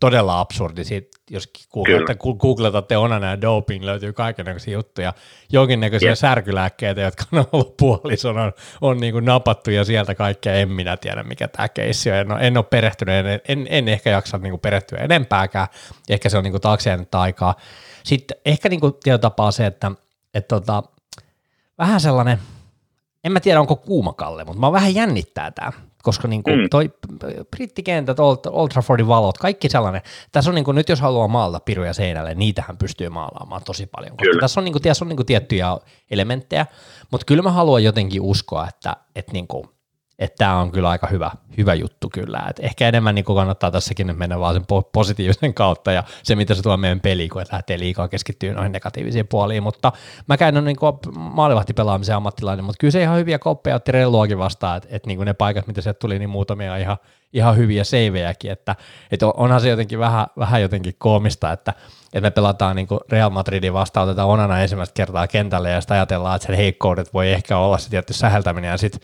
todella absurdi. Siitä, jos googletatte, googletatte Onana ja doping, löytyy kaikenlaisia juttuja. Jonkinnäköisiä yep. särkylääkkeitä, jotka on ollut puolison, on, on niin kuin napattu ja sieltä kaikkea. En minä tiedä, mikä tämä keissi on. En ole, en ole perehtynyt, en, en, en ehkä jaksa niin kuin perehtyä enempääkään. Ehkä se on niin kuin taakse aikaa. Sitten ehkä niin kuin tapaa se, että, että tota, vähän sellainen, en mä tiedä onko kuumakalle, mutta mä vähän jännittää tämä koska niin kuin mm. toi brittikentät, Old, Old Traffordin valot, kaikki sellainen. Tässä on niin kuin, nyt jos haluaa maalata piruja seinälle, niitähän pystyy maalaamaan tosi paljon. Koska kyllä. tässä on, niin kuin, tässä on niin kuin tiettyjä elementtejä, mutta kyllä mä haluan jotenkin uskoa, että, että niin kuin, että tämä on kyllä aika hyvä, hyvä juttu kyllä. Et ehkä enemmän niin kannattaa tässäkin mennä vaan sen positiivisen kautta ja se, mitä se tuo meidän peliin, kun lähtee liikaa keskittyä noihin negatiivisiin puoliin. Mutta mä käyn on niin maalivahtipelaamisen ammattilainen, mutta kyllä se ihan hyviä koppeja otti Relluakin vastaan, että et niin ne paikat, mitä sieltä tuli, niin muutamia ihan, ihan hyviä seivejäkin, että et onhan se jotenkin vähän, vähän jotenkin koomista, että että me pelataan niin Real Madridin vastaan, otetaan Onana ensimmäistä kertaa kentälle ja sitten ajatellaan, että sen heikkoudet voi ehkä olla se tietty säheltäminen ja sitten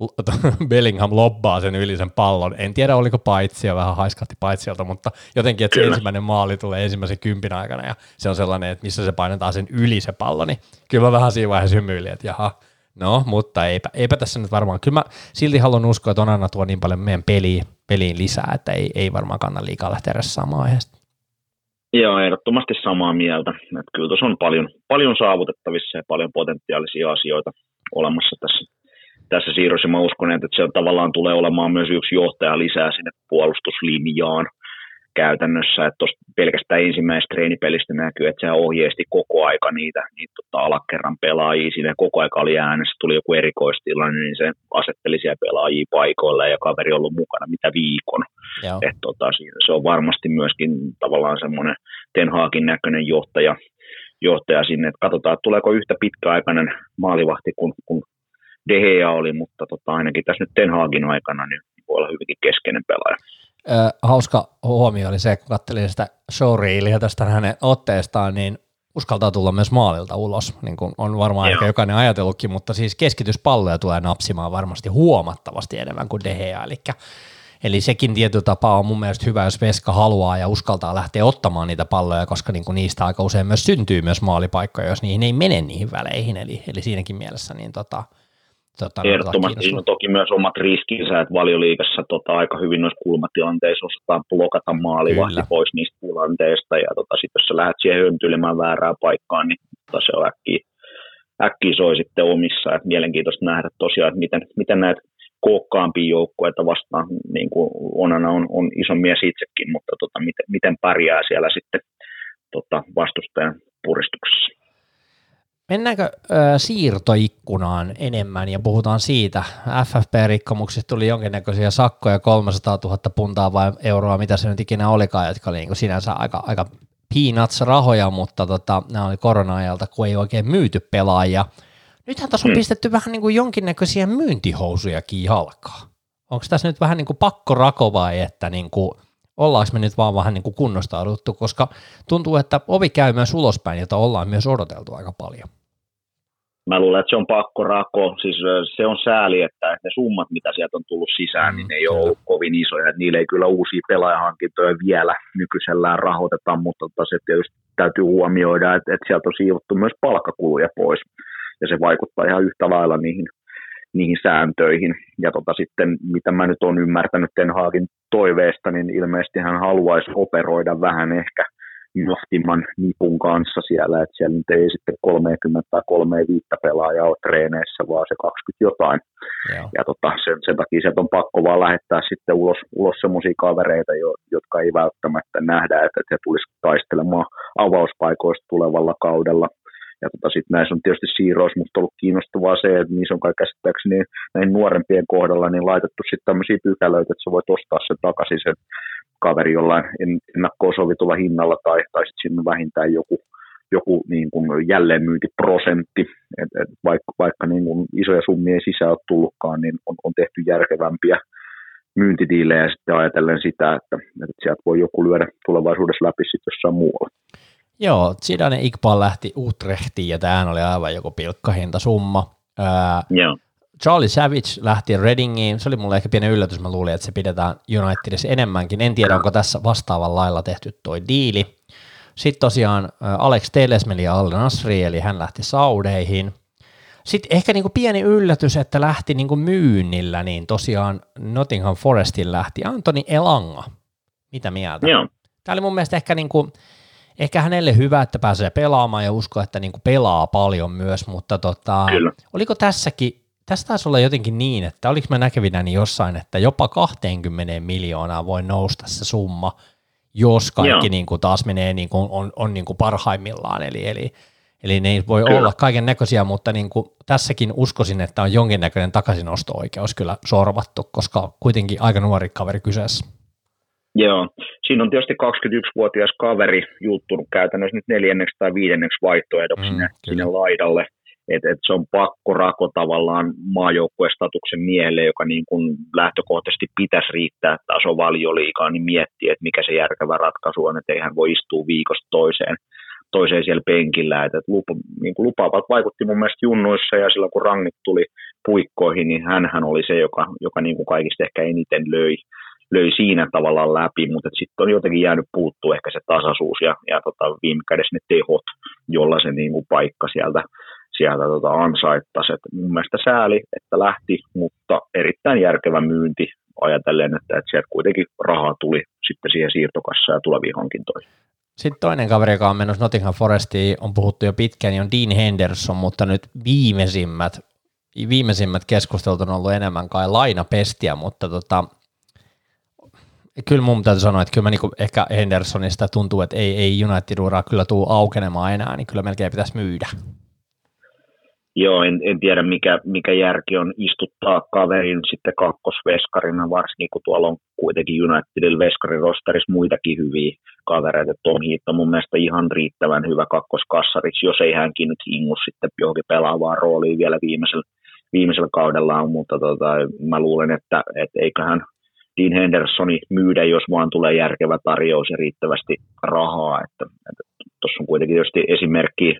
(laughs) Bellingham lobbaa sen yli sen pallon. En tiedä, oliko paitsio, vähän haiskahti paitsiolta, mutta jotenkin, että se ensimmäinen maali tulee ensimmäisen kympin aikana ja se on sellainen, että missä se painetaan sen yli se pallo, niin kyllä mä vähän siinä vaiheessa hymyilin, että jaha, no, mutta eipä, eipä tässä nyt varmaan. Kyllä mä silti haluan uskoa, että Onana tuo niin paljon meidän peliin, peliin lisää, että ei, ei varmaan kannata liikaa lähteä ressaamaan aiheesta. Joo, ehdottomasti samaa mieltä. Että kyllä tuossa on paljon, paljon saavutettavissa ja paljon potentiaalisia asioita olemassa tässä tässä siirrossa. Mä uskon, että se tavallaan tulee olemaan myös yksi johtaja lisää sinne puolustuslinjaan käytännössä, että tuosta pelkästään ensimmäisestä treenipelistä näkyy, että se ohjeesti koko aika niitä, niitä tota, alakerran pelaajia, siinä koko aika oli äänessä, tuli joku erikoistilanne, niin se asetteli siellä pelaajia paikoilla ja kaveri on ollut mukana mitä viikon. Et, tota, se on varmasti myöskin tavallaan semmoinen Ten Hagin näköinen johtaja, johtaja sinne, että katsotaan, että tuleeko yhtä pitkäaikainen maalivahti kuin, kuin Dehea oli, mutta tota, ainakin tässä nyt Ten Hagin aikana niin voi olla hyvinkin keskeinen pelaaja. Ö, hauska huomio oli se, kun katselin sitä showreelia tästä hänen otteestaan, niin uskaltaa tulla myös maalilta ulos, niin kuin on varmaan ehkä jokainen ajatellutkin, mutta siis keskityspalloja tulee napsimaan varmasti huomattavasti enemmän kuin Dehea, eli Eli sekin tietyllä tapaa on mun mielestä hyvä, jos Veska haluaa ja uskaltaa lähteä ottamaan niitä palloja, koska niinku niistä aika usein myös syntyy myös maalipaikkoja, jos niihin ei mene niihin väleihin. Eli, eli siinäkin mielessä niin tota, Tota, Ehdottomasti siinä on toki myös omat riskinsä, että valioliikassa tota, aika hyvin noissa kulmatilanteissa osataan blokata maalivahti pois niistä tilanteista, ja tota, sitten jos sä lähdet siihen höntyilemään väärää paikkaan, niin tota, se on äkkiä, äkkiä soi sitten omissa. Et mielenkiintoista nähdä tosiaan, että miten, miten näitä kookkaampia joukkueita vastaan, niin kuin Onana on, on iso mies itsekin, mutta tota, miten, miten pärjää siellä sitten tota, vastustajan puristuksessa. Mennäänkö ö, siirtoikkunaan enemmän ja puhutaan siitä? FFP-rikkomuksista tuli jonkinnäköisiä sakkoja, 300 000 puntaa vai euroa, mitä se nyt ikinä olikaan, jotka oli niin kuin sinänsä aika, aika peanuts-rahoja, mutta tota, nämä oli korona-ajalta, kun ei oikein myyty pelaajia. Nythän tässä on hmm. pistetty vähän niin kuin jonkinnäköisiä myyntihousujakin jalkaa. Onko tässä nyt vähän niin kuin pakko rako vai että niin kuin, ollaanko me nyt vaan vähän niin kuin kunnostauduttu, koska tuntuu, että ovi käy myös ulospäin, jota ollaan myös odoteltu aika paljon mä luulen, että se on pakko rako. Siis se on sääli, että ne summat, mitä sieltä on tullut sisään, mm, niin ne ei ole ollut kovin isoja. Että niillä ei kyllä uusia pelaajahankintoja vielä nykyisellään rahoiteta, mutta tota se tietysti täytyy huomioida, että, että sieltä on siivottu myös palkkakuluja pois. Ja se vaikuttaa ihan yhtä lailla niihin, niihin sääntöihin. Ja tota sitten, mitä mä nyt olen ymmärtänyt Ten Hagin toiveesta, niin ilmeisesti hän haluaisi operoida vähän ehkä – johtiman nipun kanssa siellä, että siellä nyt ei sitten 30 tai 35 pelaajaa ole treeneissä, vaan se 20 jotain. Joo. Ja tota, sen, sen takia sieltä on pakko vaan lähettää sitten ulos, ulos semmoisia kavereita, jo, jotka ei välttämättä nähdä, että, että he tulisivat taistelemaan avauspaikoista tulevalla kaudella. Ja tota, sitten näissä on tietysti siirroissa musta ollut kiinnostavaa se, että niissä on kai käsittääkseni näin nuorempien kohdalla niin laitettu sitten tämmöisiä pykälöitä, että sä voit ostaa sen takaisin sen kaveri jollain ennakkoon sovitulla hinnalla tai, tai sitten sinne vähintään joku, joku niin kuin jälleenmyyntiprosentti, et, et vaikka, vaikka niin kuin isoja summia ei sisään ole tullutkaan, niin on, on tehty järkevämpiä myyntidiilejä sitten ajatellen sitä, että, että sieltä voi joku lyödä tulevaisuudessa läpi sitten jossain muualla. Joo, Zidane Iqbal lähti Utrechtiin ja tämä oli aivan joku pilkkahintasumma. Ää, Joo. Charlie Savage lähti Readingiin, se oli mulle ehkä pieni yllätys, mä luulin, että se pidetään Unitedissa enemmänkin, en tiedä onko tässä vastaavan lailla tehty toi diili. Sitten tosiaan Alex Telesmeli ja Al Nasri, eli hän lähti Saudeihin. Sitten ehkä niinku pieni yllätys, että lähti niinku myynnillä, niin tosiaan Nottingham Forestin lähti Antoni Elanga. Mitä mieltä? Joo. Tämä oli mun mielestä ehkä, niinku, ehkä hänelle hyvä, että pääsee pelaamaan ja usko, että niinku pelaa paljon myös, mutta tota, oliko tässäkin tässä taisi olla jotenkin niin, että oliko mä näkevinäni jossain, että jopa 20 miljoonaa voi nousta se summa, jos kaikki niin kuin taas menee niin kuin on, on niin kuin parhaimmillaan, eli, eli, eli ne voi kyllä. olla kaiken näköisiä, mutta niin kuin tässäkin uskoisin, että on jonkinnäköinen takaisinosto-oikeus kyllä sorvattu, koska kuitenkin aika nuori kaveri kyseessä. Joo, siinä on tietysti 21-vuotias kaveri juuttunut käytännössä nyt neljänneksi tai viidenneksi vaihtoehdoksi mm, sinne, sinne laidalle, että et se on pakko rako tavallaan maajoukkuestatuksen miehelle, joka niin kun lähtökohtaisesti pitäisi riittää taso valioliikaa, niin miettiä, että mikä se järkevä ratkaisu on, että eihän voi istua viikosta toiseen, toiseen siellä penkillä. Et, et lupa, niin lupaavat vaikutti mun mielestä junnuissa ja silloin kun rangit tuli puikkoihin, niin hän oli se, joka, joka niin kuin kaikista ehkä eniten löi, löi siinä tavallaan läpi, mutta sitten on jotenkin jäänyt puuttuu ehkä se tasaisuus ja, ja tota, viime kädessä ne tehot, jolla se niin kuin paikka sieltä sieltä tota ansaittaisi. Et mun mielestä sääli, että lähti, mutta erittäin järkevä myynti ajatellen, että, että sieltä kuitenkin rahaa tuli sitten siihen siirtokassaan ja tuleviin hankintoihin. Sitten toinen kaveri, joka on menossa Nottingham Forestiin, on puhuttu jo pitkään, niin on Dean Henderson, mutta nyt viimeisimmät, viimeisimmät keskustelut on ollut enemmän kai lainapestiä, mutta tota, kyllä mun täytyy sanoa, että kyllä mä niinku ehkä Hendersonista tuntuu, että ei, ei United-uraa kyllä tuu aukenemaan enää, niin kyllä melkein pitäisi myydä. Joo, en, en tiedä mikä, mikä järki on istuttaa kaverin sitten kakkosveskarina, varsinkin kun tuolla on kuitenkin Unitedin veskarin rosterissa muitakin hyviä kavereita. Tom on mun mielestä ihan riittävän hyvä kakkoskassariksi, jos ei hänkin nyt ingu sitten johonkin pelaavaan rooliin vielä viimeisellä, viimeisellä kaudellaan, mutta tota, mä luulen, että et eiköhän Dean Hendersoni myydä, jos vaan tulee järkevä tarjous ja riittävästi rahaa. Tuossa on kuitenkin tietysti esimerkki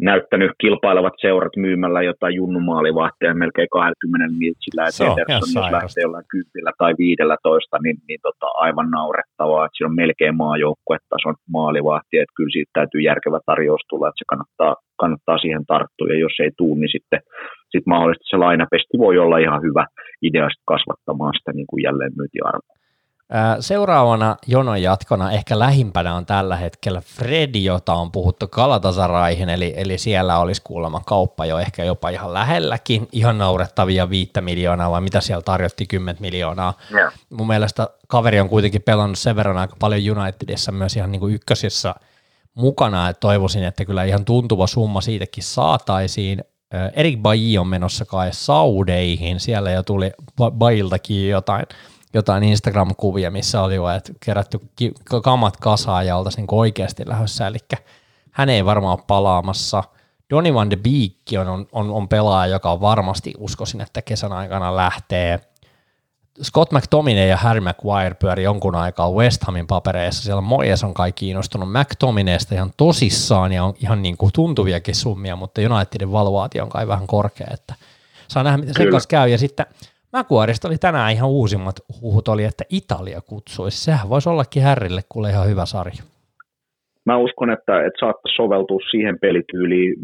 näyttänyt kilpailevat seurat myymällä jotain junnumaalivahtia melkein 20 miltsillä, että Ederson, jos lähtee jollain kympillä tai 15, niin, niin tota, aivan naurettavaa, että siinä on melkein maajoukkuetason maalivahti, että kyllä siitä täytyy järkevä tarjous tulla, että se kannattaa, kannattaa siihen tarttua, ja jos ei tule, niin sitten sit mahdollisesti se lainapesti voi olla ihan hyvä idea kasvattamaan sitä niin kuin jälleen myyntiarvoa. Seuraavana jonon jatkona ehkä lähimpänä on tällä hetkellä Fredi, jota on puhuttu Kalatasaraihin, eli, eli siellä olisi kuulemma kauppa jo ehkä jopa ihan lähelläkin, ihan naurettavia viittä miljoonaa, vai mitä siellä tarjotti 10 miljoonaa. Yeah. Mun mielestä kaveri on kuitenkin pelannut sen verran aika paljon Unitedissa myös ihan niin kuin ykkösissä mukana, että toivoisin, että kyllä ihan tuntuva summa siitäkin saataisiin. Erik Bailly on menossa kai Saudeihin, siellä jo tuli Bailtakin jotain – jotain Instagram-kuvia, missä oli jo, että kerätty kamat kasaan ja oltaisiin niin oikeasti lähdössä, eli hän ei varmaan ole palaamassa. Donny van de Beek on, on, on pelaaja, joka on varmasti uskoisin, että kesän aikana lähtee. Scott McTominay ja Harry Maguire pyöri jonkun aikaa West Hamin papereissa. Siellä Moyes on kai kiinnostunut McTominaysta ihan tosissaan ja on ihan niin kuin tuntuviakin summia, mutta Unitedin valuaatio on kai vähän korkea, että saa nähdä, miten sen kanssa käy. Ja sitten Maguiresta oli tänään ihan uusimmat huhut oli, että Italia kutsuisi. Sehän voisi ollakin Härrille kuule ihan hyvä sarja. Mä uskon, että, että saattaisi soveltua siihen pelityyliin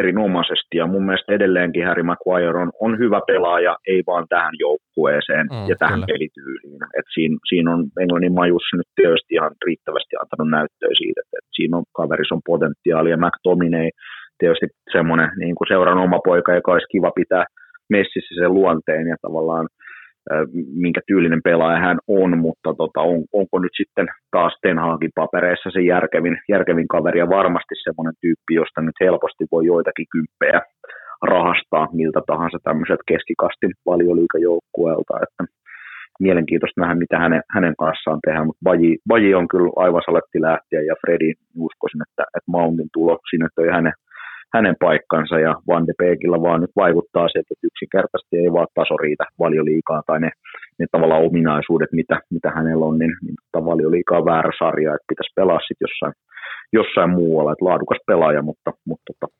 erinomaisesti ja mun mielestä edelleenkin Harry Maguire on, on hyvä pelaaja, ei vaan tähän joukkueeseen mm, ja tähän kyllä. pelityyliin. Et siinä, siinä on Englannin majussa nyt tietysti ihan riittävästi antanut näyttöä siitä, että, että siinä on kaverissa on potentiaalia. McTominay tietysti semmoinen niin kuin seuran oma poika, joka olisi kiva pitää messissä sen luonteen ja tavallaan minkä tyylinen pelaaja hän on, mutta tota, on, onko nyt sitten taas Ten Hagin papereissa se järkevin, järkevin kaveri ja varmasti semmoinen tyyppi, josta nyt helposti voi joitakin kymppejä rahastaa miltä tahansa tämmöiset keskikastin valioliikajoukkueelta, että mielenkiintoista nähdä, mitä hänen, hänen kanssaan tehdään, mutta Baji, Baji on kyllä aivan saletti lähtiä ja Fredi uskoisin, että, että Mountin tulo sinne toi hänen hänen paikkansa ja Van de Beekillä vaan nyt vaikuttaa se, että yksinkertaisesti ei vaan taso riitä valioliikaa tai ne, ne tavallaan ominaisuudet, mitä, mitä hänellä on, niin, niin tota valioliikaa väärä sarja, että pitäisi pelaa sitten jossain, jossain muualla, että laadukas pelaaja, mutta, mutta tota,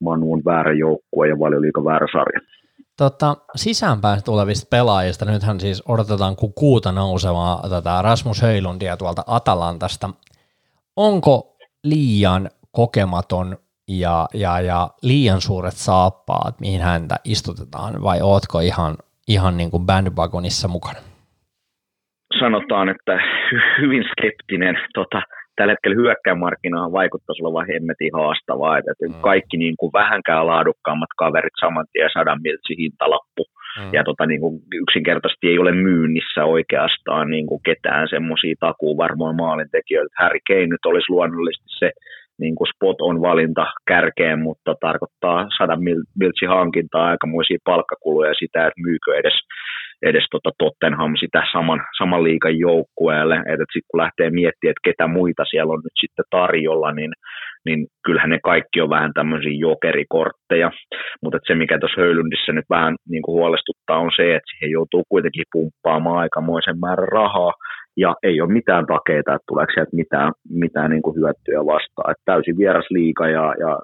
Manu on väärä joukkue ja valioliika väärä sarja. Tota, sisäänpäin tulevista pelaajista, nythän siis odotetaan kuin kuuta nousevaa tätä Rasmus Höylundia tuolta Atalantasta. Onko liian kokematon ja, ja, ja liian suuret saappaat, mihin häntä istutetaan, vai ootko ihan, ihan niin kuin bandwagonissa mukana? Sanotaan, että hyvin skeptinen. Tota, tällä hetkellä hyökkäymarkkinoihin vaikuttaisi olevan hemmetin haastavaa, että mm. kaikki niin kuin vähänkään laadukkaammat kaverit saman tien sadan miltsi hintalappu. Mm. Ja tota, niin kuin yksinkertaisesti ei ole myynnissä oikeastaan niin kuin ketään semmoisia takuu varmoin maalintekijöitä. Harry Kane nyt olisi luonnollisesti se niin kuin spot on valinta kärkeen, mutta tarkoittaa 100 miltsi hankintaa aikamoisia palkkakuluja sitä, että myykö edes, edes tota Tottenham sitä saman, saman liikan joukkueelle. Että sitten kun lähtee miettimään, että ketä muita siellä on nyt sitten tarjolla, niin, niin kyllähän ne kaikki on vähän tämmöisiä jokerikortteja. Mutta se, mikä tuossa Höylundissä nyt vähän niin kuin huolestuttaa, on se, että siihen joutuu kuitenkin pumppaamaan aikamoisen määrän rahaa, ja ei ole mitään takeita, että tuleeko sieltä mitään, mitään niin kuin hyötyä vastaan. Että täysin vieras liiga ja, ja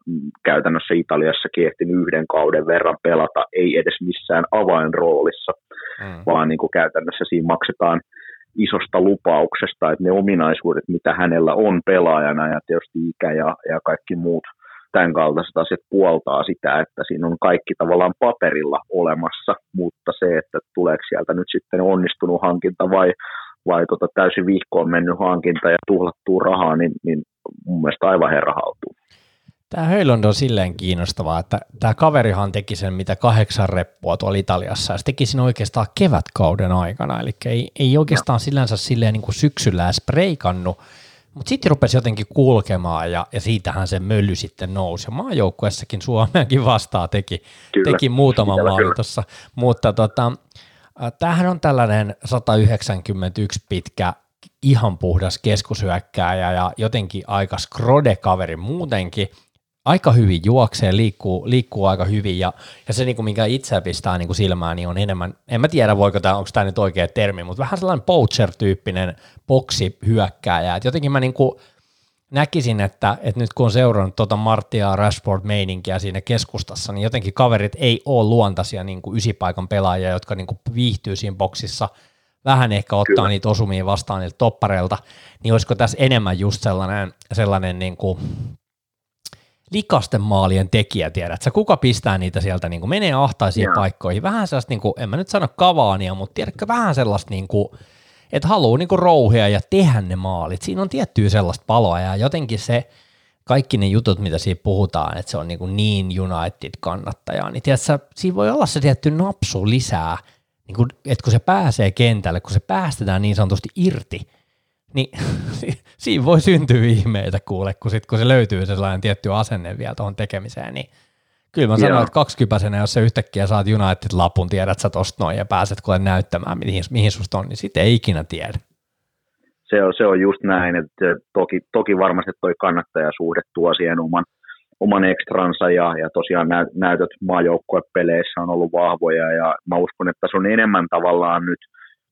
käytännössä Italiassakin ehtinyt yhden kauden verran pelata, ei edes missään avainroolissa, mm. vaan niin kuin käytännössä siinä maksetaan isosta lupauksesta, että ne ominaisuudet, mitä hänellä on pelaajana ja tietysti ikä ja, ja kaikki muut tämän kaltaiset asiat puoltaa sitä, että siinä on kaikki tavallaan paperilla olemassa, mutta se, että tuleeko sieltä nyt sitten onnistunut hankinta vai vai tota täysin vihkoon mennyt hankinta ja tuhlattuu rahaa, niin, niin mun mielestä aivan herra haltuu. Tämä Höylund on silleen kiinnostavaa, että tämä kaverihan teki sen mitä kahdeksan reppua tuolla Italiassa, ja se teki sen oikeastaan kevätkauden aikana, eli ei, ei oikeastaan sillänsä silleen niin kuin syksyllä edes preikannut, mutta sitten rupesi jotenkin kulkemaan ja, ja siitähän se mölly sitten nousi. Ja maajoukkuessakin Suomeenkin vastaa teki, teki muutaman maalin tuossa, mutta tota, Tämähän on tällainen 191 pitkä ihan puhdas keskushyökkääjä ja jotenkin aika skrode-kaveri muutenkin. Aika hyvin juoksee, liikkuu, liikkuu aika hyvin ja, ja se, niin kuin, minkä itse pistää niin kuin silmään, niin on enemmän, en mä tiedä voiko tämä, onko tämä nyt oikea termi, mutta vähän sellainen poacher-tyyppinen boksihyökkääjä. Et jotenkin mä niin kuin, näkisin, että, että nyt kun on seurannut tuota Martia Rashford-meininkiä siinä keskustassa, niin jotenkin kaverit ei ole luontaisia niin kuin ysipaikan pelaajia, jotka niin kuin viihtyy siinä boksissa, vähän ehkä ottaa Kyllä. niitä osumia vastaan niiltä toppareilta, niin olisiko tässä enemmän just sellainen, sellainen niin kuin likasten maalien tekijä, tiedätkö, kuka pistää niitä sieltä, niin kuin menee ahtaisiin ja. paikkoihin, vähän sellaista, niin kuin, en mä nyt sano kavaania, mutta tiedätkö, vähän sellaista niin kuin, että haluaa niinku rouhia ja tehdä ne maalit. Siinä on tiettyä sellaista paloa ja jotenkin se, kaikki ne jutut, mitä siinä puhutaan, että se on niinku niin United-kannattaja, niin tiedätkö, siinä voi olla se tietty napsu lisää, niin kun, että kun se pääsee kentälle, kun se päästetään niin sanotusti irti, niin (laughs) siinä voi syntyä ihmeitä kuule, kun, sit, kun se löytyy sellainen tietty asenne vielä tuohon tekemiseen, niin Kyllä mä sanoin, että kaksikypäisenä, jos sä yhtäkkiä saat United-lapun, tiedät sä tosta noin ja pääset kuule näyttämään, mihin, mihin susta on, niin sitten ei ikinä tiedä. Se on, se on just näin, että toki, toki varmasti toi kannattajasuhde tuo siihen oman, oman ekstransa ja, ja tosiaan näytöt maajoukkuepeleissä on ollut vahvoja ja mä uskon, että tässä on enemmän tavallaan nyt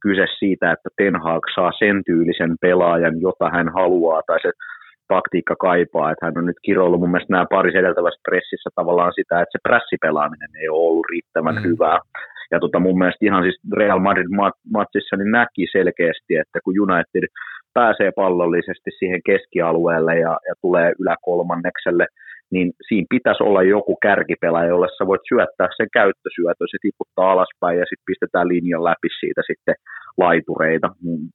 kyse siitä, että Ten Hag saa sen tyylisen pelaajan, jota hän haluaa tai se taktiikka kaipaa, että hän on nyt kiroillut mun mielestä nämä pari edeltävässä pressissä tavallaan sitä, että se pressipelaaminen ei ole ollut riittävän mm. hyvää. Ja tota mun mielestä ihan siis Real Madrid-matsissa niin näki selkeästi, että kun United pääsee pallollisesti siihen keskialueelle ja, ja tulee yläkolmannekselle, niin siinä pitäisi olla joku kärkipelaaja, jolle sä voit syöttää sen käyttösyötön, se tiputtaa alaspäin ja sitten pistetään linjan läpi siitä sitten laitureita,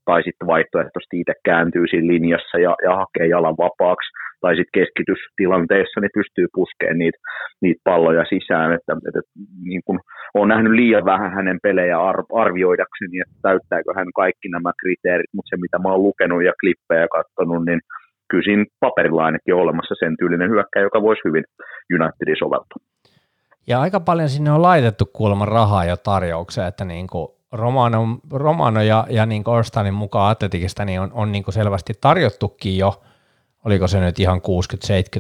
tai sitten vaihtoehtoisesti itse kääntyy siinä linjassa ja, ja hakee jalan vapaaksi, tai sitten keskitystilanteessa niin pystyy puskemaan niitä, niitä palloja sisään, että, että niin kun olen nähnyt liian vähän hänen pelejä ar- arvioidakseni, että täyttääkö hän kaikki nämä kriteerit, mutta se mitä mä oon lukenut ja klippejä katsonut, niin kyllä siinä paperilla ainakin on olemassa sen tyylinen hyökkäjä, joka voisi hyvin Unitedin soveltaa. Ja aika paljon sinne on laitettu kuulemma rahaa jo tarjoukseen, että niin kuin Romano, Romano ja, ja niin Orstanin mukaan Atletikista niin on, on niin kuin selvästi tarjottukin jo, oliko se nyt ihan 60-70,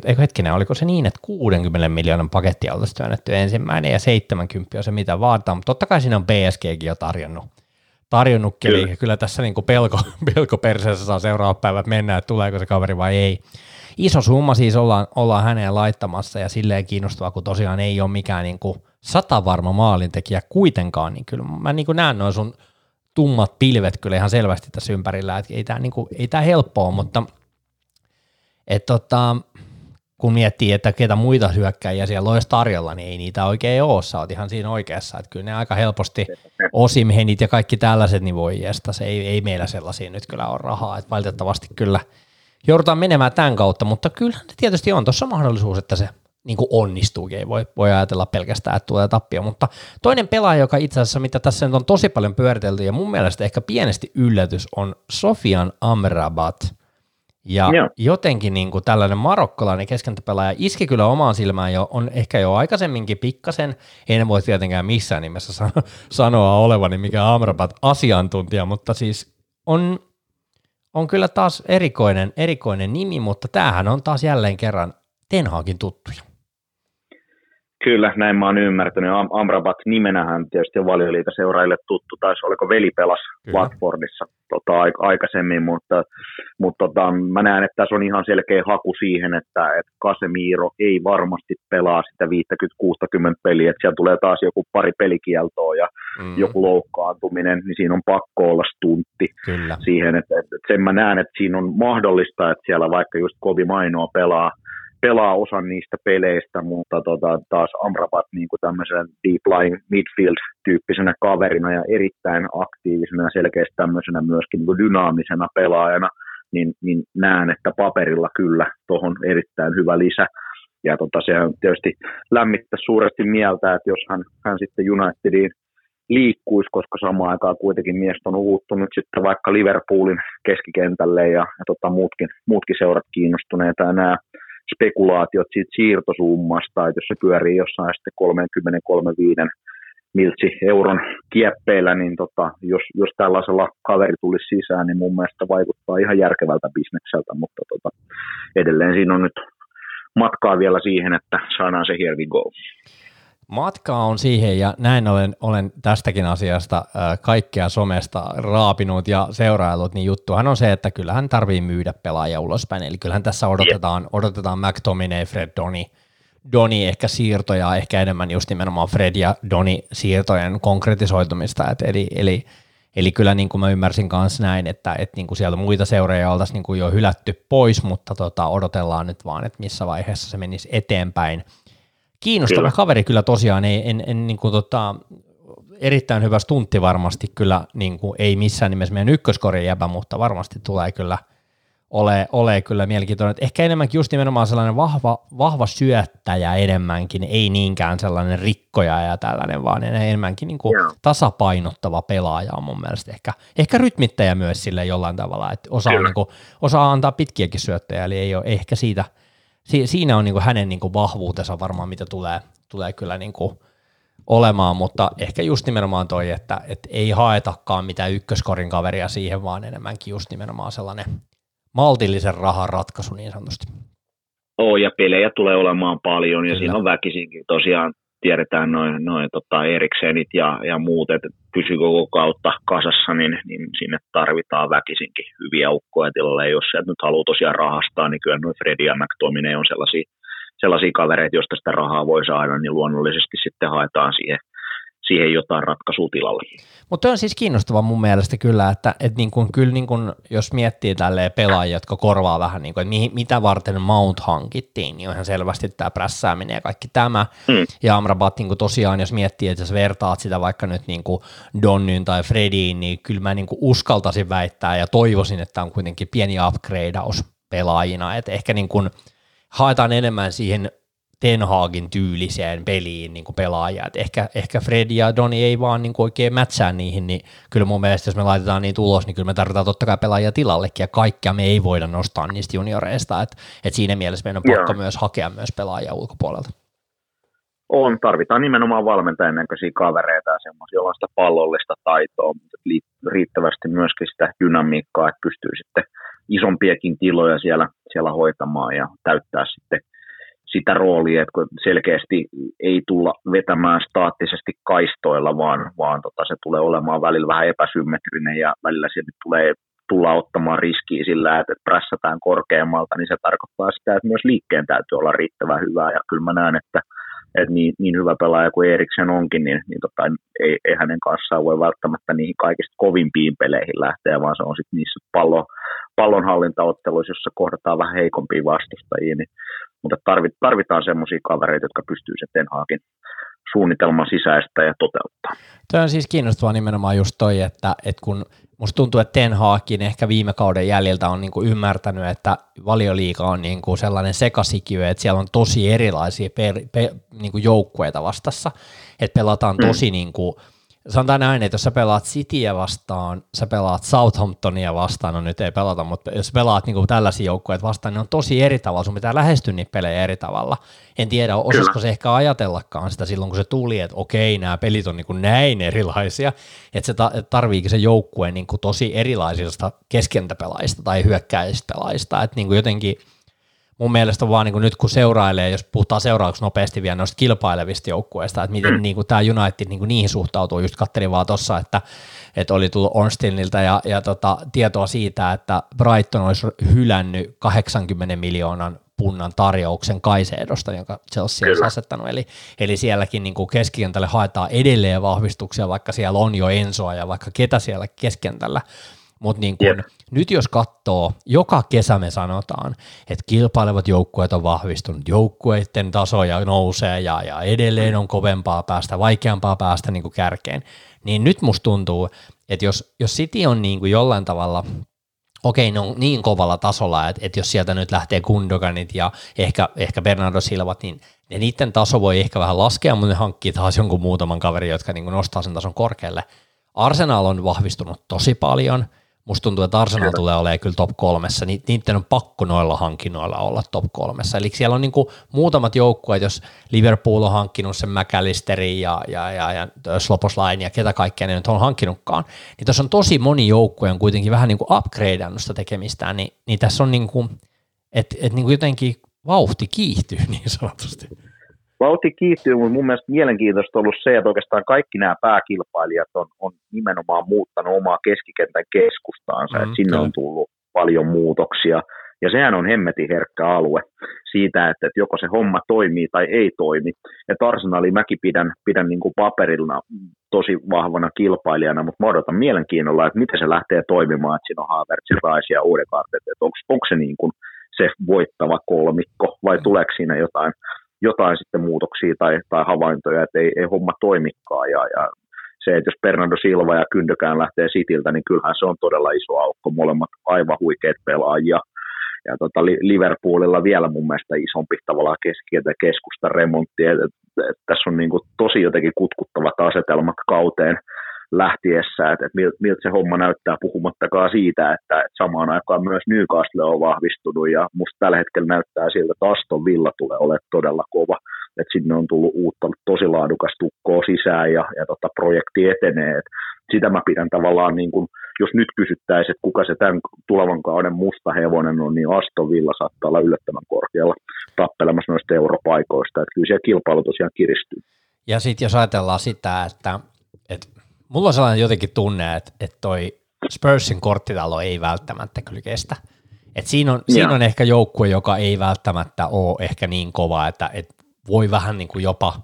eikö hetkinen, oliko se niin, että 60 miljoonan pakettia oltaisiin työnnetty ensimmäinen ja 70 on se mitä vaaditaan, mutta totta kai siinä on BSGkin jo tarjonnut tarjonnutkin, kyllä. eli kyllä tässä niin kuin pelko, (laughs) pelko perseessä saa seuraavat päivät mennä, että tuleeko se kaveri vai ei. Iso summa siis ollaan, ollaan häneen laittamassa ja silleen kiinnostavaa, kun tosiaan ei ole mikään niin kuin satavarma maalintekijä kuitenkaan, niin kyllä mä niin kuin näen noin sun tummat pilvet kyllä ihan selvästi tässä ympärillä, että ei tämä niin kuin, ei tämä helppoa, mutta et tota, kun miettii, että ketä muita hyökkäjiä siellä olisi tarjolla, niin ei niitä oikein ole, sä oot ihan siinä oikeassa, että kyllä ne aika helposti osimhenit ja kaikki tällaiset, niin voi jestä, se ei, ei meillä sellaisia nyt kyllä ole rahaa, että valitettavasti kyllä joudutaan menemään tämän kautta, mutta kyllä tietysti on. Tuossa mahdollisuus, että se niin kuin onnistuukin, ei voi, voi ajatella pelkästään, että tulee tappia, mutta toinen pelaaja, joka itse asiassa, mitä tässä nyt on tosi paljon pyöritelty ja mun mielestä ehkä pienesti yllätys, on Sofian Amrabat – ja Joo. jotenkin niin kuin tällainen marokkolainen keskentäpelaaja iski kyllä omaan silmään jo, on ehkä jo aikaisemminkin pikkasen, en voi tietenkään missään nimessä (laughs) sano, sanoa olevani mikä Amrabat asiantuntija, mutta siis on, on kyllä taas erikoinen, erikoinen nimi, mutta tämähän on taas jälleen kerran Tenhaakin tuttuja. Kyllä, näin mä oon ymmärtänyt. Am- Amrabat nimenähän tietysti on valioliikaseuraajille tuttu, taisi oliko veli pelas. Watfordissa tota, aikaisemmin, mutta, mutta tota, mä näen, että tässä on ihan selkeä haku siihen, että, että Casemiro ei varmasti pelaa sitä 50-60 peliä, että siellä tulee taas joku pari pelikieltoa ja mm. joku loukkaantuminen, niin siinä on pakko olla stuntti Kyllä. siihen, että, että sen mä näen, että siinä on mahdollista, että siellä vaikka just Kovi Mainoa pelaa pelaa osan niistä peleistä, mutta tota, taas Amrabat niin kuin tämmöisen deep line midfield-tyyppisenä kaverina ja erittäin aktiivisena ja selkeästi tämmöisenä myöskin niin kuin dynaamisena pelaajana, niin, niin näen, että paperilla kyllä tuohon erittäin hyvä lisä. Ja tota, se on tietysti lämmittää suuresti mieltä, että jos hän, hän sitten Unitediin liikkuisi, koska samaan aikaan kuitenkin mies on uuttunut sitten vaikka Liverpoolin keskikentälle ja, ja tota, muutkin, muutkin seurat kiinnostuneita ja nämä spekulaatiot siitä siirtosummasta, että jos se pyörii jossain sitten 33 miltsi euron kieppeillä, niin tota, jos, jos tällaisella kaveri tulisi sisään, niin mun mielestä vaikuttaa ihan järkevältä bisnekseltä, mutta tota, edelleen siinä on nyt matkaa vielä siihen, että saadaan se here we go. Matkaa on siihen ja näin olen, olen tästäkin asiasta äh, kaikkea somesta raapinut ja seuraillut, niin juttuhan on se, että kyllähän tarvii myydä pelaajia ulospäin, eli kyllähän tässä odotetaan, odotetaan McTominay, Fred Doni, Doni ehkä siirtoja, ehkä enemmän just nimenomaan Fred ja Doni siirtojen konkretisoitumista, et eli, eli, eli kyllä niin kuin mä ymmärsin kanssa näin, että, että niin kuin sieltä muita seuraajia oltaisiin niin kuin jo hylätty pois, mutta tota, odotellaan nyt vaan, että missä vaiheessa se menisi eteenpäin – Kiinnostava kyllä. kaveri kyllä tosiaan, ei, en, en niin kuin tota, erittäin hyvä stuntti varmasti kyllä, niin kuin, ei missään nimessä meidän ykköskorin jäbä, mutta varmasti tulee kyllä ole, ole kyllä mielenkiintoinen. Ehkä enemmänkin just nimenomaan sellainen vahva, vahva syöttäjä enemmänkin, ei niinkään sellainen rikkoja ja tällainen, vaan enemmänkin niin kuin tasapainottava pelaaja on mun mielestä ehkä, ehkä rytmittäjä myös sille jollain tavalla, että osaa, niin kuin, osaa antaa pitkiäkin syöttäjä, eli ei ole ehkä siitä – si, siinä on niin kuin hänen niin kuin vahvuutensa varmaan, mitä tulee, tulee kyllä niin kuin olemaan, mutta ehkä just nimenomaan toi, että, että ei haetakaan mitään ykköskorin kaveria siihen, vaan enemmänkin just nimenomaan sellainen maltillisen rahan ratkaisu niin sanotusti. Oo, ja pelejä tulee olemaan paljon, ja Kyllä. siinä on väkisinkin tosiaan tiedetään noin, noin tota Eriksenit ja, ja muut, että pysyy koko kautta kasassa, niin, niin sinne tarvitaan väkisinkin hyviä ukkoja tilalle. Jos sieltä nyt haluaa tosiaan rahastaa, niin kyllä noin Freddy ja McTominay on sellaisia, sellaisia kavereita, joista sitä rahaa voi saada, niin luonnollisesti sitten haetaan siihen – siihen jotain ratkaisua tilalle. Mutta on siis kiinnostava mun mielestä kyllä, että et niin kun, kyllä niin kun, jos miettii tälleen pelaajia, jotka korvaa vähän, niin kun, että mihin, mitä varten Mount hankittiin, niin on ihan selvästi tämä prässääminen ja kaikki tämä. Mm. Ja Amrabat niin tosiaan, jos miettii, että jos vertaat sitä vaikka nyt niin Donnyn tai Frediin, niin kyllä mä niin uskaltaisin väittää ja toivoisin, että on kuitenkin pieni upgradeaus pelaajina, että ehkä niin kun haetaan enemmän siihen Ten Hagin tyyliseen peliin niin kuin pelaajia. Et ehkä, ehkä Fred ja Doni ei vaan niin kuin oikein mätsää niihin, niin kyllä mun mielestä jos me laitetaan niin ulos, niin kyllä me tarvitaan totta kai pelaajia tilallekin, ja kaikkia me ei voida nostaa niistä junioreista, että et siinä mielessä meidän on pakko Joo. myös hakea myös pelaajia ulkopuolelta. On, tarvitaan nimenomaan valmentajan näköisiä kavereita ja semmoisia, joilla on sitä pallollista taitoa, mutta riittävästi myöskin sitä dynamiikkaa, että pystyy sitten isompiakin tiloja siellä, siellä hoitamaan ja täyttää sitten – sitä roolia, että selkeästi ei tulla vetämään staattisesti kaistoilla, vaan, vaan tota, se tulee olemaan välillä vähän epäsymmetrinen ja välillä se tulee tulla ottamaan riskiä sillä, että prässätään korkeammalta, niin se tarkoittaa sitä, että myös liikkeen täytyy olla riittävän hyvää. Ja kyllä mä näen, että, että niin, niin hyvä pelaaja kuin Eriksen onkin, niin, niin tota, ei, ei, hänen kanssaan voi välttämättä niihin kaikista kovimpiin peleihin lähteä, vaan se on sitten niissä pallo, pallonhallintaotteluissa, jossa kohdataan vähän heikompia vastustajia, niin mutta tarvitaan semmoisia kavereita, jotka pystyy se Ten Hagin suunnitelman sisäistä ja toteuttaa. Tämä on siis kiinnostavaa nimenomaan just toi, että, että kun musta tuntuu, että Ten Hagin ehkä viime kauden jäljiltä on niinku ymmärtänyt, että valioliiga on niinku sellainen sekasikiö, että siellä on tosi erilaisia per, per, niinku joukkueita vastassa, että pelataan mm. tosi mm. niinku, sanotaan näin, että jos sä pelaat Cityä vastaan, sä pelaat Southamptonia vastaan, no nyt ei pelata, mutta jos pelaat niin tällaisia joukkueita vastaan, niin on tosi eri tavalla, sun pitää lähestyä niitä pelejä eri tavalla. En tiedä, osasko se ehkä ajatellakaan sitä silloin, kun se tuli, että okei, nämä pelit on niin näin erilaisia, että se tarviikin se joukkue niin tosi erilaisista keskentäpelaajista tai hyökkäisistä pelaajista, että niin jotenkin – mun mielestä vaan niin kuin nyt kun seurailee, jos puhutaan seuraavaksi nopeasti vielä noista kilpailevista joukkueista, että miten mm. niin kuin tämä United niin kuin niihin suhtautuu, just katselin vaan tuossa, että, että oli tullut Ornstinilta ja, ja tota, tietoa siitä, että Brighton olisi hylännyt 80 miljoonan punnan tarjouksen Kaiseedosta, jonka Chelsea olisi asettanut. Eli, eli sielläkin niin kuin keskikentälle haetaan edelleen vahvistuksia, vaikka siellä on jo Ensoa ja vaikka ketä siellä keskentällä. Mutta niin kun, yep. nyt jos katsoo, joka kesä me sanotaan, että kilpailevat joukkueet on vahvistunut, joukkueiden tasoja nousee ja, ja edelleen on kovempaa päästä, vaikeampaa päästä niin kärkeen, niin nyt musta tuntuu, että jos, jos City on niin jollain tavalla okei, ne on niin kovalla tasolla, että, että jos sieltä nyt lähtee Gundoganit ja ehkä, ehkä Bernardo Silvat, niin ne niiden taso voi ehkä vähän laskea, mutta ne hankkii taas jonkun muutaman kaverin, jotka niin nostaa sen tason korkealle. Arsenal on vahvistunut tosi paljon – Musta tuntuu, että Arsenal kyllä. tulee olemaan kyllä top kolmessa, niin niiden on pakko noilla hankinnoilla olla top kolmessa. Eli siellä on niin kuin muutamat joukkueet, jos Liverpool on hankkinut sen McAllisterin ja, ja, ja, ja Sloposlain ja ketä kaikkea ne nyt on hankkinutkaan, niin tässä on tosi moni joukkue on kuitenkin vähän niin kuin upgradeannut sitä tekemistään, niin, niin tässä on niin kuin, että et niin kuin jotenkin vauhti kiihtyy (laughs) niin sanotusti vauhti kiihtyy, mutta mun mielestä mielenkiintoista on ollut se, että oikeastaan kaikki nämä pääkilpailijat on, on nimenomaan muuttanut omaa keskikentän keskustaansa, mm, että sinne on tullut paljon muutoksia, ja sehän on hemmetin herkkä alue siitä, että, että joko se homma toimii tai ei toimi. Että Arsenali mäkin pidän, pidän niin kuin paperilla tosi vahvana kilpailijana, mutta mä odotan mielenkiinnolla, että miten se lähtee toimimaan, että siinä on Havertz, Rice ja Uudekaart, että onko, onko se niin kuin se voittava kolmikko vai tuleeko siinä jotain jotain sitten muutoksia tai, tai havaintoja, että ei, ei homma toimikaan. Ja, ja se, että jos Bernardo Silva ja Kyndökään lähtee Sitiltä, niin kyllähän se on todella iso aukko. Molemmat aivan huikeat pelaajia. Ja tota, Liverpoolilla vielä mun mielestä isompi tavallaan keskientä keskusta remontti. Et, et, et, tässä on niin kuin tosi jotenkin kutkuttavat asetelmat kauteen lähtiessä, että, että miltä se homma näyttää puhumattakaan siitä, että, että samaan aikaan myös Newcastle on vahvistunut ja musta tällä hetkellä näyttää siltä, että Aston Villa tulee olemaan todella kova, että sinne on tullut uutta tosi laadukas tukkoa sisään ja, ja tota, projekti etenee. Et sitä mä pidän tavallaan, niin kun, jos nyt kysyttäisiin, että kuka se tämän tulevan kauden musta hevonen on, niin Aston Villa saattaa olla yllättävän korkealla tappelemassa noista europaikoista. Että kyllä siellä kilpailu tosiaan kiristyy. Ja sitten jos ajatellaan sitä, että, että mulla on sellainen jotenkin tunne, että, että toi Spursin korttitalo ei välttämättä kyllä kestä. Et siinä, on, siinä on ehkä joukkue, joka ei välttämättä ole ehkä niin kova, että, että voi vähän niin kuin jopa,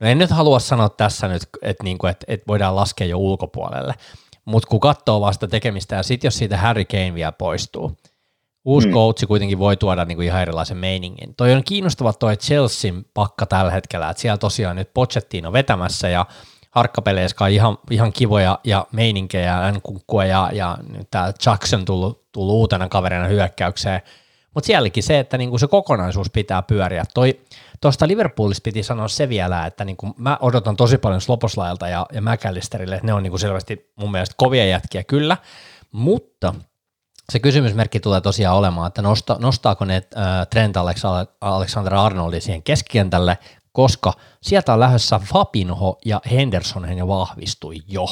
no en nyt halua sanoa tässä nyt, että, niin kuin, että, että voidaan laskea jo ulkopuolelle, mutta kun katsoo vasta tekemistä ja sitten jos siitä Harry Kane vielä poistuu, uusi mm. coachi kuitenkin voi tuoda niin kuin ihan erilaisen meiningin. Toi on kiinnostava toi Chelsean pakka tällä hetkellä, että siellä tosiaan nyt Pochettino vetämässä ja harkkapeleissä ihan, ihan kivoja ja meininkejä, Nkunkkua ja, ja nyt tämä Jackson tullut, tullut uutena kaverina hyökkäykseen. Mutta sielläkin se, että niinku se kokonaisuus pitää pyöriä. Toi, tuosta Liverpoolista piti sanoa se vielä, että niinku mä odotan tosi paljon Sloposlailta ja, ja McAllisterille, ne on niinku selvästi mun mielestä kovia jätkiä kyllä, mutta se kysymysmerkki tulee tosiaan olemaan, että nosta, nostaako ne äh, Trent Alexander Arnoldi siihen keskikentälle koska sieltä on lähdössä Fabinho ja Henderson jo vahvistui jo.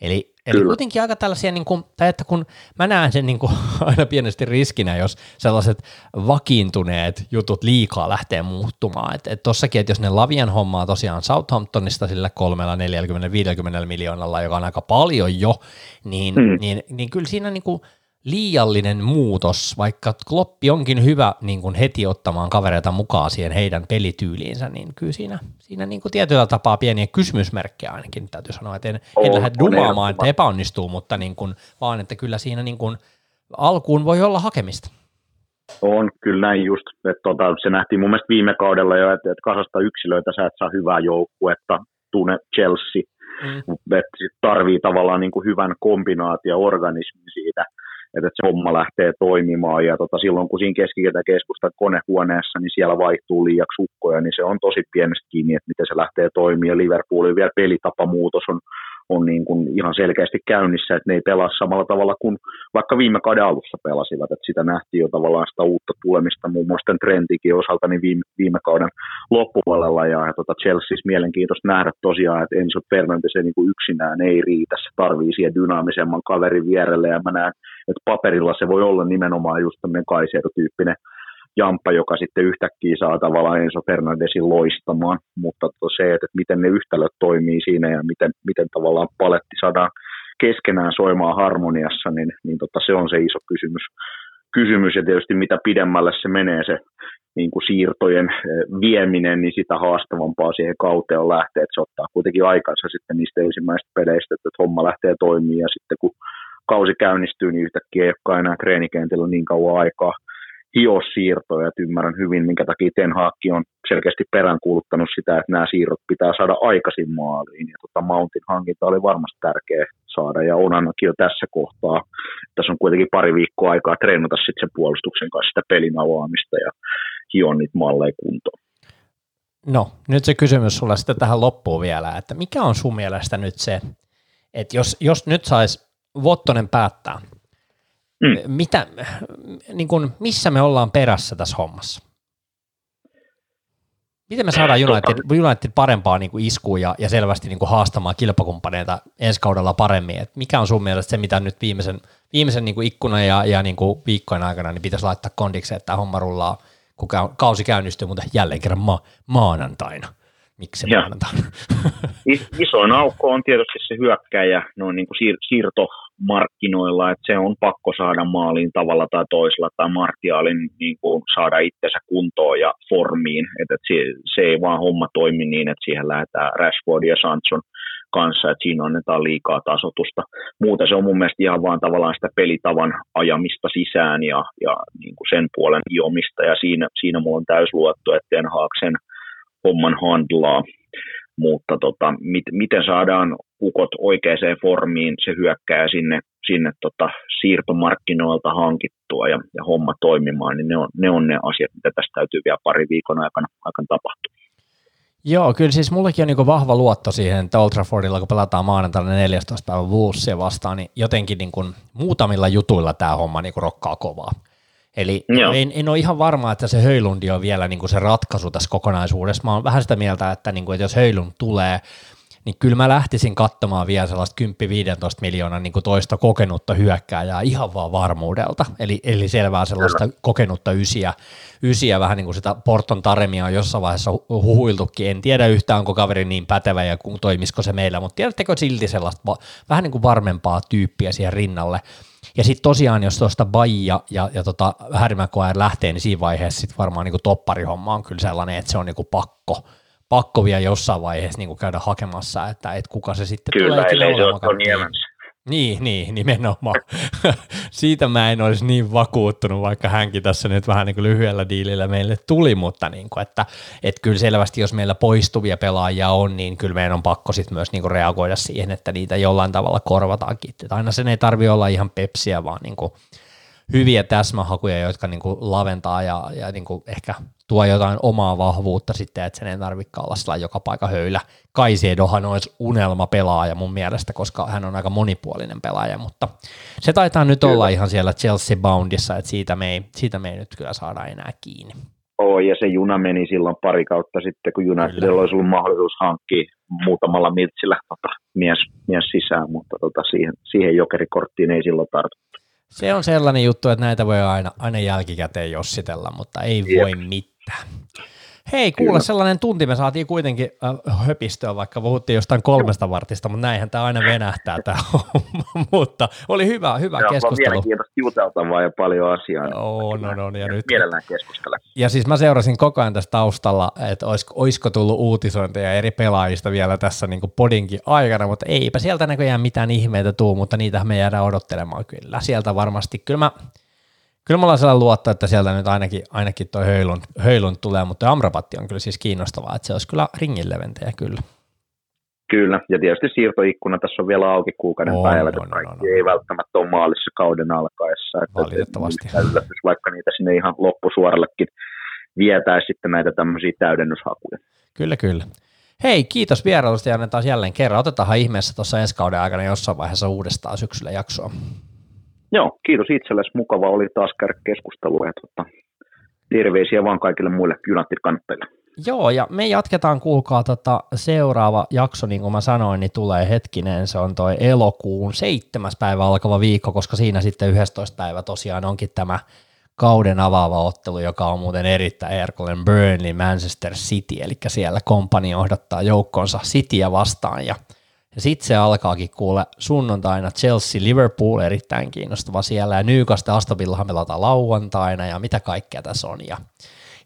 Eli, eli kuitenkin aika tällaisia, niin kuin, tai että kun mä näen sen niin kuin, (laughs) aina pienesti riskinä, jos sellaiset vakiintuneet jutut liikaa lähtee muuttumaan. Että et tossakin, että jos ne Lavian hommaa tosiaan Southamptonista sillä kolmella 40-50 miljoonalla, joka on aika paljon jo, niin, mm. niin, niin kyllä siinä niin kuin, liiallinen muutos, vaikka Kloppi onkin hyvä niin kuin heti ottamaan kavereita mukaan siihen heidän pelityyliinsä, niin kyllä siinä, siinä niin kuin tietyllä tapaa pieniä kysymysmerkkejä ainakin täytyy sanoa, että en, en lähde dumaamaan, että epäonnistuu, mutta niin kuin, vaan että kyllä siinä niin kuin alkuun voi olla hakemista. On, kyllä näin just. Että tota, se nähtiin mun mielestä viime kaudella jo, että, että kasasta yksilöitä sä et saa hyvää joukkuetta, tunne Chelsea, mm. että tarvii tavallaan niin kuin hyvän kombinaatio organismin siitä – että se homma lähtee toimimaan. Ja tota, silloin kun siinä keskustan konehuoneessa, niin siellä vaihtuu liiaksi ukkoja, niin se on tosi pienestä kiinni, että miten se lähtee toimimaan. Liverpoolin vielä pelitapamuutos on on niin kuin ihan selkeästi käynnissä, että ne ei pelaa samalla tavalla kuin vaikka viime kauden alussa pelasivat, että sitä nähtiin jo tavallaan sitä uutta tulemista muun muassa tämän trendikin osalta niin viime, viime kauden loppupuolella. Ja, ja tota Chelsea mielenkiintoista nähdä tosiaan, että Enzo Fernandes niin kuin yksinään ei riitä, se tarvii siihen dynaamisemman kaverin vierelle. Ja mä näen, että paperilla se voi olla nimenomaan just tämmöinen Kaisero-tyyppinen jamppa, joka sitten yhtäkkiä saa tavallaan Enzo Fernandesin loistamaan, mutta se, että miten ne yhtälöt toimii siinä ja miten, miten tavallaan paletti saadaan keskenään soimaan harmoniassa, niin, niin tota, se on se iso kysymys. kysymys. Ja tietysti mitä pidemmälle se menee se niin kuin siirtojen eh, vieminen, niin sitä haastavampaa siihen kauteen on lähteä, että se ottaa kuitenkin aikansa sitten niistä ensimmäisistä peleistä, että homma lähtee toimimaan ja sitten kun kausi käynnistyy, niin yhtäkkiä ei olekaan enää treenikentillä niin kauan aikaa hiosiirtoja, että ymmärrän hyvin, minkä takia Ten Hag on selkeästi peräänkuuluttanut sitä, että nämä siirrot pitää saada aikaisin maaliin, ja tota Mountin hankinta oli varmasti tärkeä saada, ja on ainakin jo tässä kohtaa. Tässä on kuitenkin pari viikkoa aikaa treenata sitten sen puolustuksen kanssa sitä pelin avaamista ja hion niitä malleja kuntoon. No, nyt se kysymys sulle sitten tähän loppuun vielä, että mikä on sun mielestä nyt se, että jos, jos nyt saisi Vottonen päättää, Mm. Mitä, niin kuin, missä me ollaan perässä tässä hommassa? Miten me saadaan United, United parempaa niin kuin iskuun ja, ja selvästi niin kuin haastamaan kilpakumppaneita ensi kaudella paremmin? Et mikä on sun mielestä se, mitä nyt viimeisen, viimeisen niin kuin ikkunan ja, ja niin kuin viikkojen aikana niin pitäisi laittaa kondikseen, että homma rullaa, kun kausi käynnistyy, mutta jälleen kerran ma- maanantaina? Miksi se maanantaina? (laughs) Isoin aukko on tietysti se hyökkäjä noin niin kuin siir- siirto markkinoilla, että se on pakko saada maaliin tavalla tai toisella, tai Martialin niin kuin saada itsensä kuntoon ja formiin, että, se, se ei vaan homma toimi niin, että siihen lähdetään Rashford ja Sanson kanssa, että siinä annetaan liikaa tasotusta. Muuten se on mun mielestä ihan vaan tavallaan sitä pelitavan ajamista sisään ja, ja niin kuin sen puolen hiomista, ja siinä, siinä mulla on täys luotto, että Ten Hag sen homman handlaa. Mutta tota, mit, miten saadaan kukot oikeaan formiin, se hyökkää sinne, sinne tota, siirtomarkkinoilta hankittua ja, ja homma toimimaan, niin ne on, ne on ne asiat, mitä tästä täytyy vielä pari viikon aikana, aikana tapahtua. Joo, kyllä siis mullekin on niin vahva luotto siihen, että Old Traffordilla, kun pelataan maanantaina 14. päivä Wolvesia vastaan, niin jotenkin niin kuin muutamilla jutuilla tämä homma niin rokkaa kovaa. Eli en, en ole ihan varma, että se Höjlundi on vielä niin kuin se ratkaisu tässä kokonaisuudessa. Mä oon vähän sitä mieltä, että, niin kuin, että jos Höjlund tulee, niin kyllä mä lähtisin katsomaan vielä sellaista 10-15 miljoonaa niin kuin toista kokenutta hyökkääjää ihan vaan varmuudelta. Eli, eli selvää sellaista kyllä. kokenutta ysiä, ysiä, vähän niin kuin sitä Porton Taremia on jossain vaiheessa huhuiltukin. En tiedä yhtään, onko kaveri niin pätevä ja toimisiko se meillä, mutta tiedättekö silti sellaista vähän niin kuin varmempaa tyyppiä siihen rinnalle. Ja sitten tosiaan, jos tuosta Baija ja, ja tota Harry lähtee, niin siinä vaiheessa sitten varmaan niin topparihomma on kyllä sellainen, että se on niin kuin pakko, pakko vielä jossain vaiheessa niin kuin käydä hakemassa, että, että kuka se sitten Kyllä, tulee. Kyllä, se on Evans. Niin, niin, nimenomaan. (laughs) Siitä mä en olisi niin vakuuttunut, vaikka hänkin tässä nyt vähän niin kuin lyhyellä diilillä meille tuli, mutta niin kuin, että, että kyllä selvästi, jos meillä poistuvia pelaajia on, niin kyllä meidän on pakko sitten myös niin kuin reagoida siihen, että niitä jollain tavalla korvataankin. Että aina sen ei tarvi olla ihan pepsiä, vaan niin kuin hyviä täsmähakuja, jotka niin kuin laventaa ja, ja niin kuin ehkä tuo jotain omaa vahvuutta sitten, että sen ei tarvitse olla sillä joka paikka höylä. Kaisiedohan olisi unelma pelaaja mun mielestä, koska hän on aika monipuolinen pelaaja, mutta se taitaa nyt kyllä. olla ihan siellä Chelsea Boundissa, että siitä me, ei, siitä me ei nyt kyllä saada enää kiinni. Oo, ja se juna meni silloin pari kautta sitten, kun Unitedilla olisi ollut mahdollisuus hankkia muutamalla miltsillä tota, mies, mies sisään, mutta tota, siihen, siihen jokerikorttiin ei silloin tartuttu. Se on sellainen juttu, että näitä voi aina, aina jälkikäteen jossitella, mutta ei Jep. voi mitään. Hei, kuule, Kyllä. sellainen tunti me saatiin kuitenkin äh, höpistöä, vaikka puhuttiin jostain kolmesta vartista, mutta näinhän tämä aina venähtää tämä (laughs) mutta oli hyvä, hyvä Joo, keskustelu. Mielenkiintoista juteltavaa ja paljon asiaa. On, on, on. Ja, nyt, mielellään keskustella. Ja siis mä seurasin koko ajan tässä taustalla, että olisiko, olisiko tullut uutisointeja eri pelaajista vielä tässä niin podinkin aikana, mutta eipä sieltä näköjään mitään ihmeitä tuu, mutta niitä me jäädään odottelemaan kyllä. Sieltä varmasti, kyllä mä kyllä mulla on sellainen luotto, että sieltä nyt ainakin, ainakin toi Höylund, Höylund tulee, mutta Amrapatti on kyllä siis kiinnostavaa, että se olisi kyllä ringin leventäjä kyllä. Kyllä, ja tietysti siirtoikkuna tässä on vielä auki kuukauden on, päivät, on, on, on. ei välttämättä ole maalissa kauden alkaessa. Että Valitettavasti. Yllätys, vaikka niitä sinne ihan loppusuorallekin vietäisi sitten näitä tämmöisiä täydennyshakuja. Kyllä, kyllä. Hei, kiitos vierailusta ja annetaan jälleen kerran. Otetaan ihmeessä tuossa ensi kauden aikana jossain vaiheessa uudestaan syksyllä jaksoa. Joo, kiitos itsellesi. Mukava oli taas käydä keskustelua ja tota, terveisiä vaan kaikille muille United-kannattajille. Joo, ja me jatketaan, kuulkaa, tota, seuraava jakso, niin kuin mä sanoin, niin tulee hetkinen, se on toi elokuun seitsemäs päivä alkava viikko, koska siinä sitten 11. päivä tosiaan onkin tämä kauden avaava ottelu, joka on muuten erittäin erkoinen Burnley Manchester City, eli siellä kompani johdattaa joukkonsa Cityä vastaan, ja ja sitten se alkaakin kuule sunnuntaina Chelsea Liverpool erittäin kiinnostava siellä. Ja Newcastle Aston Villahan pelataan lauantaina ja mitä kaikkea tässä on ja,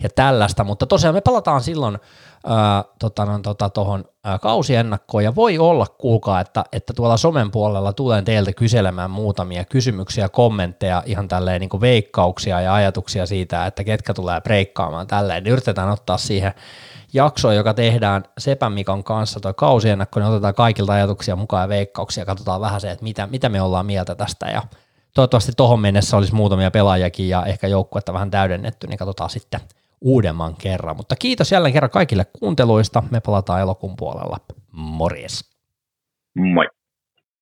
ja tällaista, mutta tosiaan me palataan silloin ää, tota, no, tota, tohon, kausiennakkoon. Ja voi olla kuulkaa, että, että tuolla somen puolella tulen teiltä kyselemään muutamia kysymyksiä, kommentteja, ihan tälleen niin veikkauksia ja ajatuksia siitä, että ketkä tulee breikkaamaan tälleen, niin yritetään ottaa siihen jakso, joka tehdään Sepän Mikon kanssa, tuo kausiennakko, niin otetaan kaikilta ajatuksia mukaan ja veikkauksia, katsotaan vähän se, että mitä, mitä me ollaan mieltä tästä ja toivottavasti tuohon mennessä olisi muutamia pelaajakin ja ehkä joukkuetta vähän täydennetty, niin katsotaan sitten uudemman kerran. Mutta kiitos jälleen kerran kaikille kuunteluista, me palataan elokuun puolella. Morjes. Moi.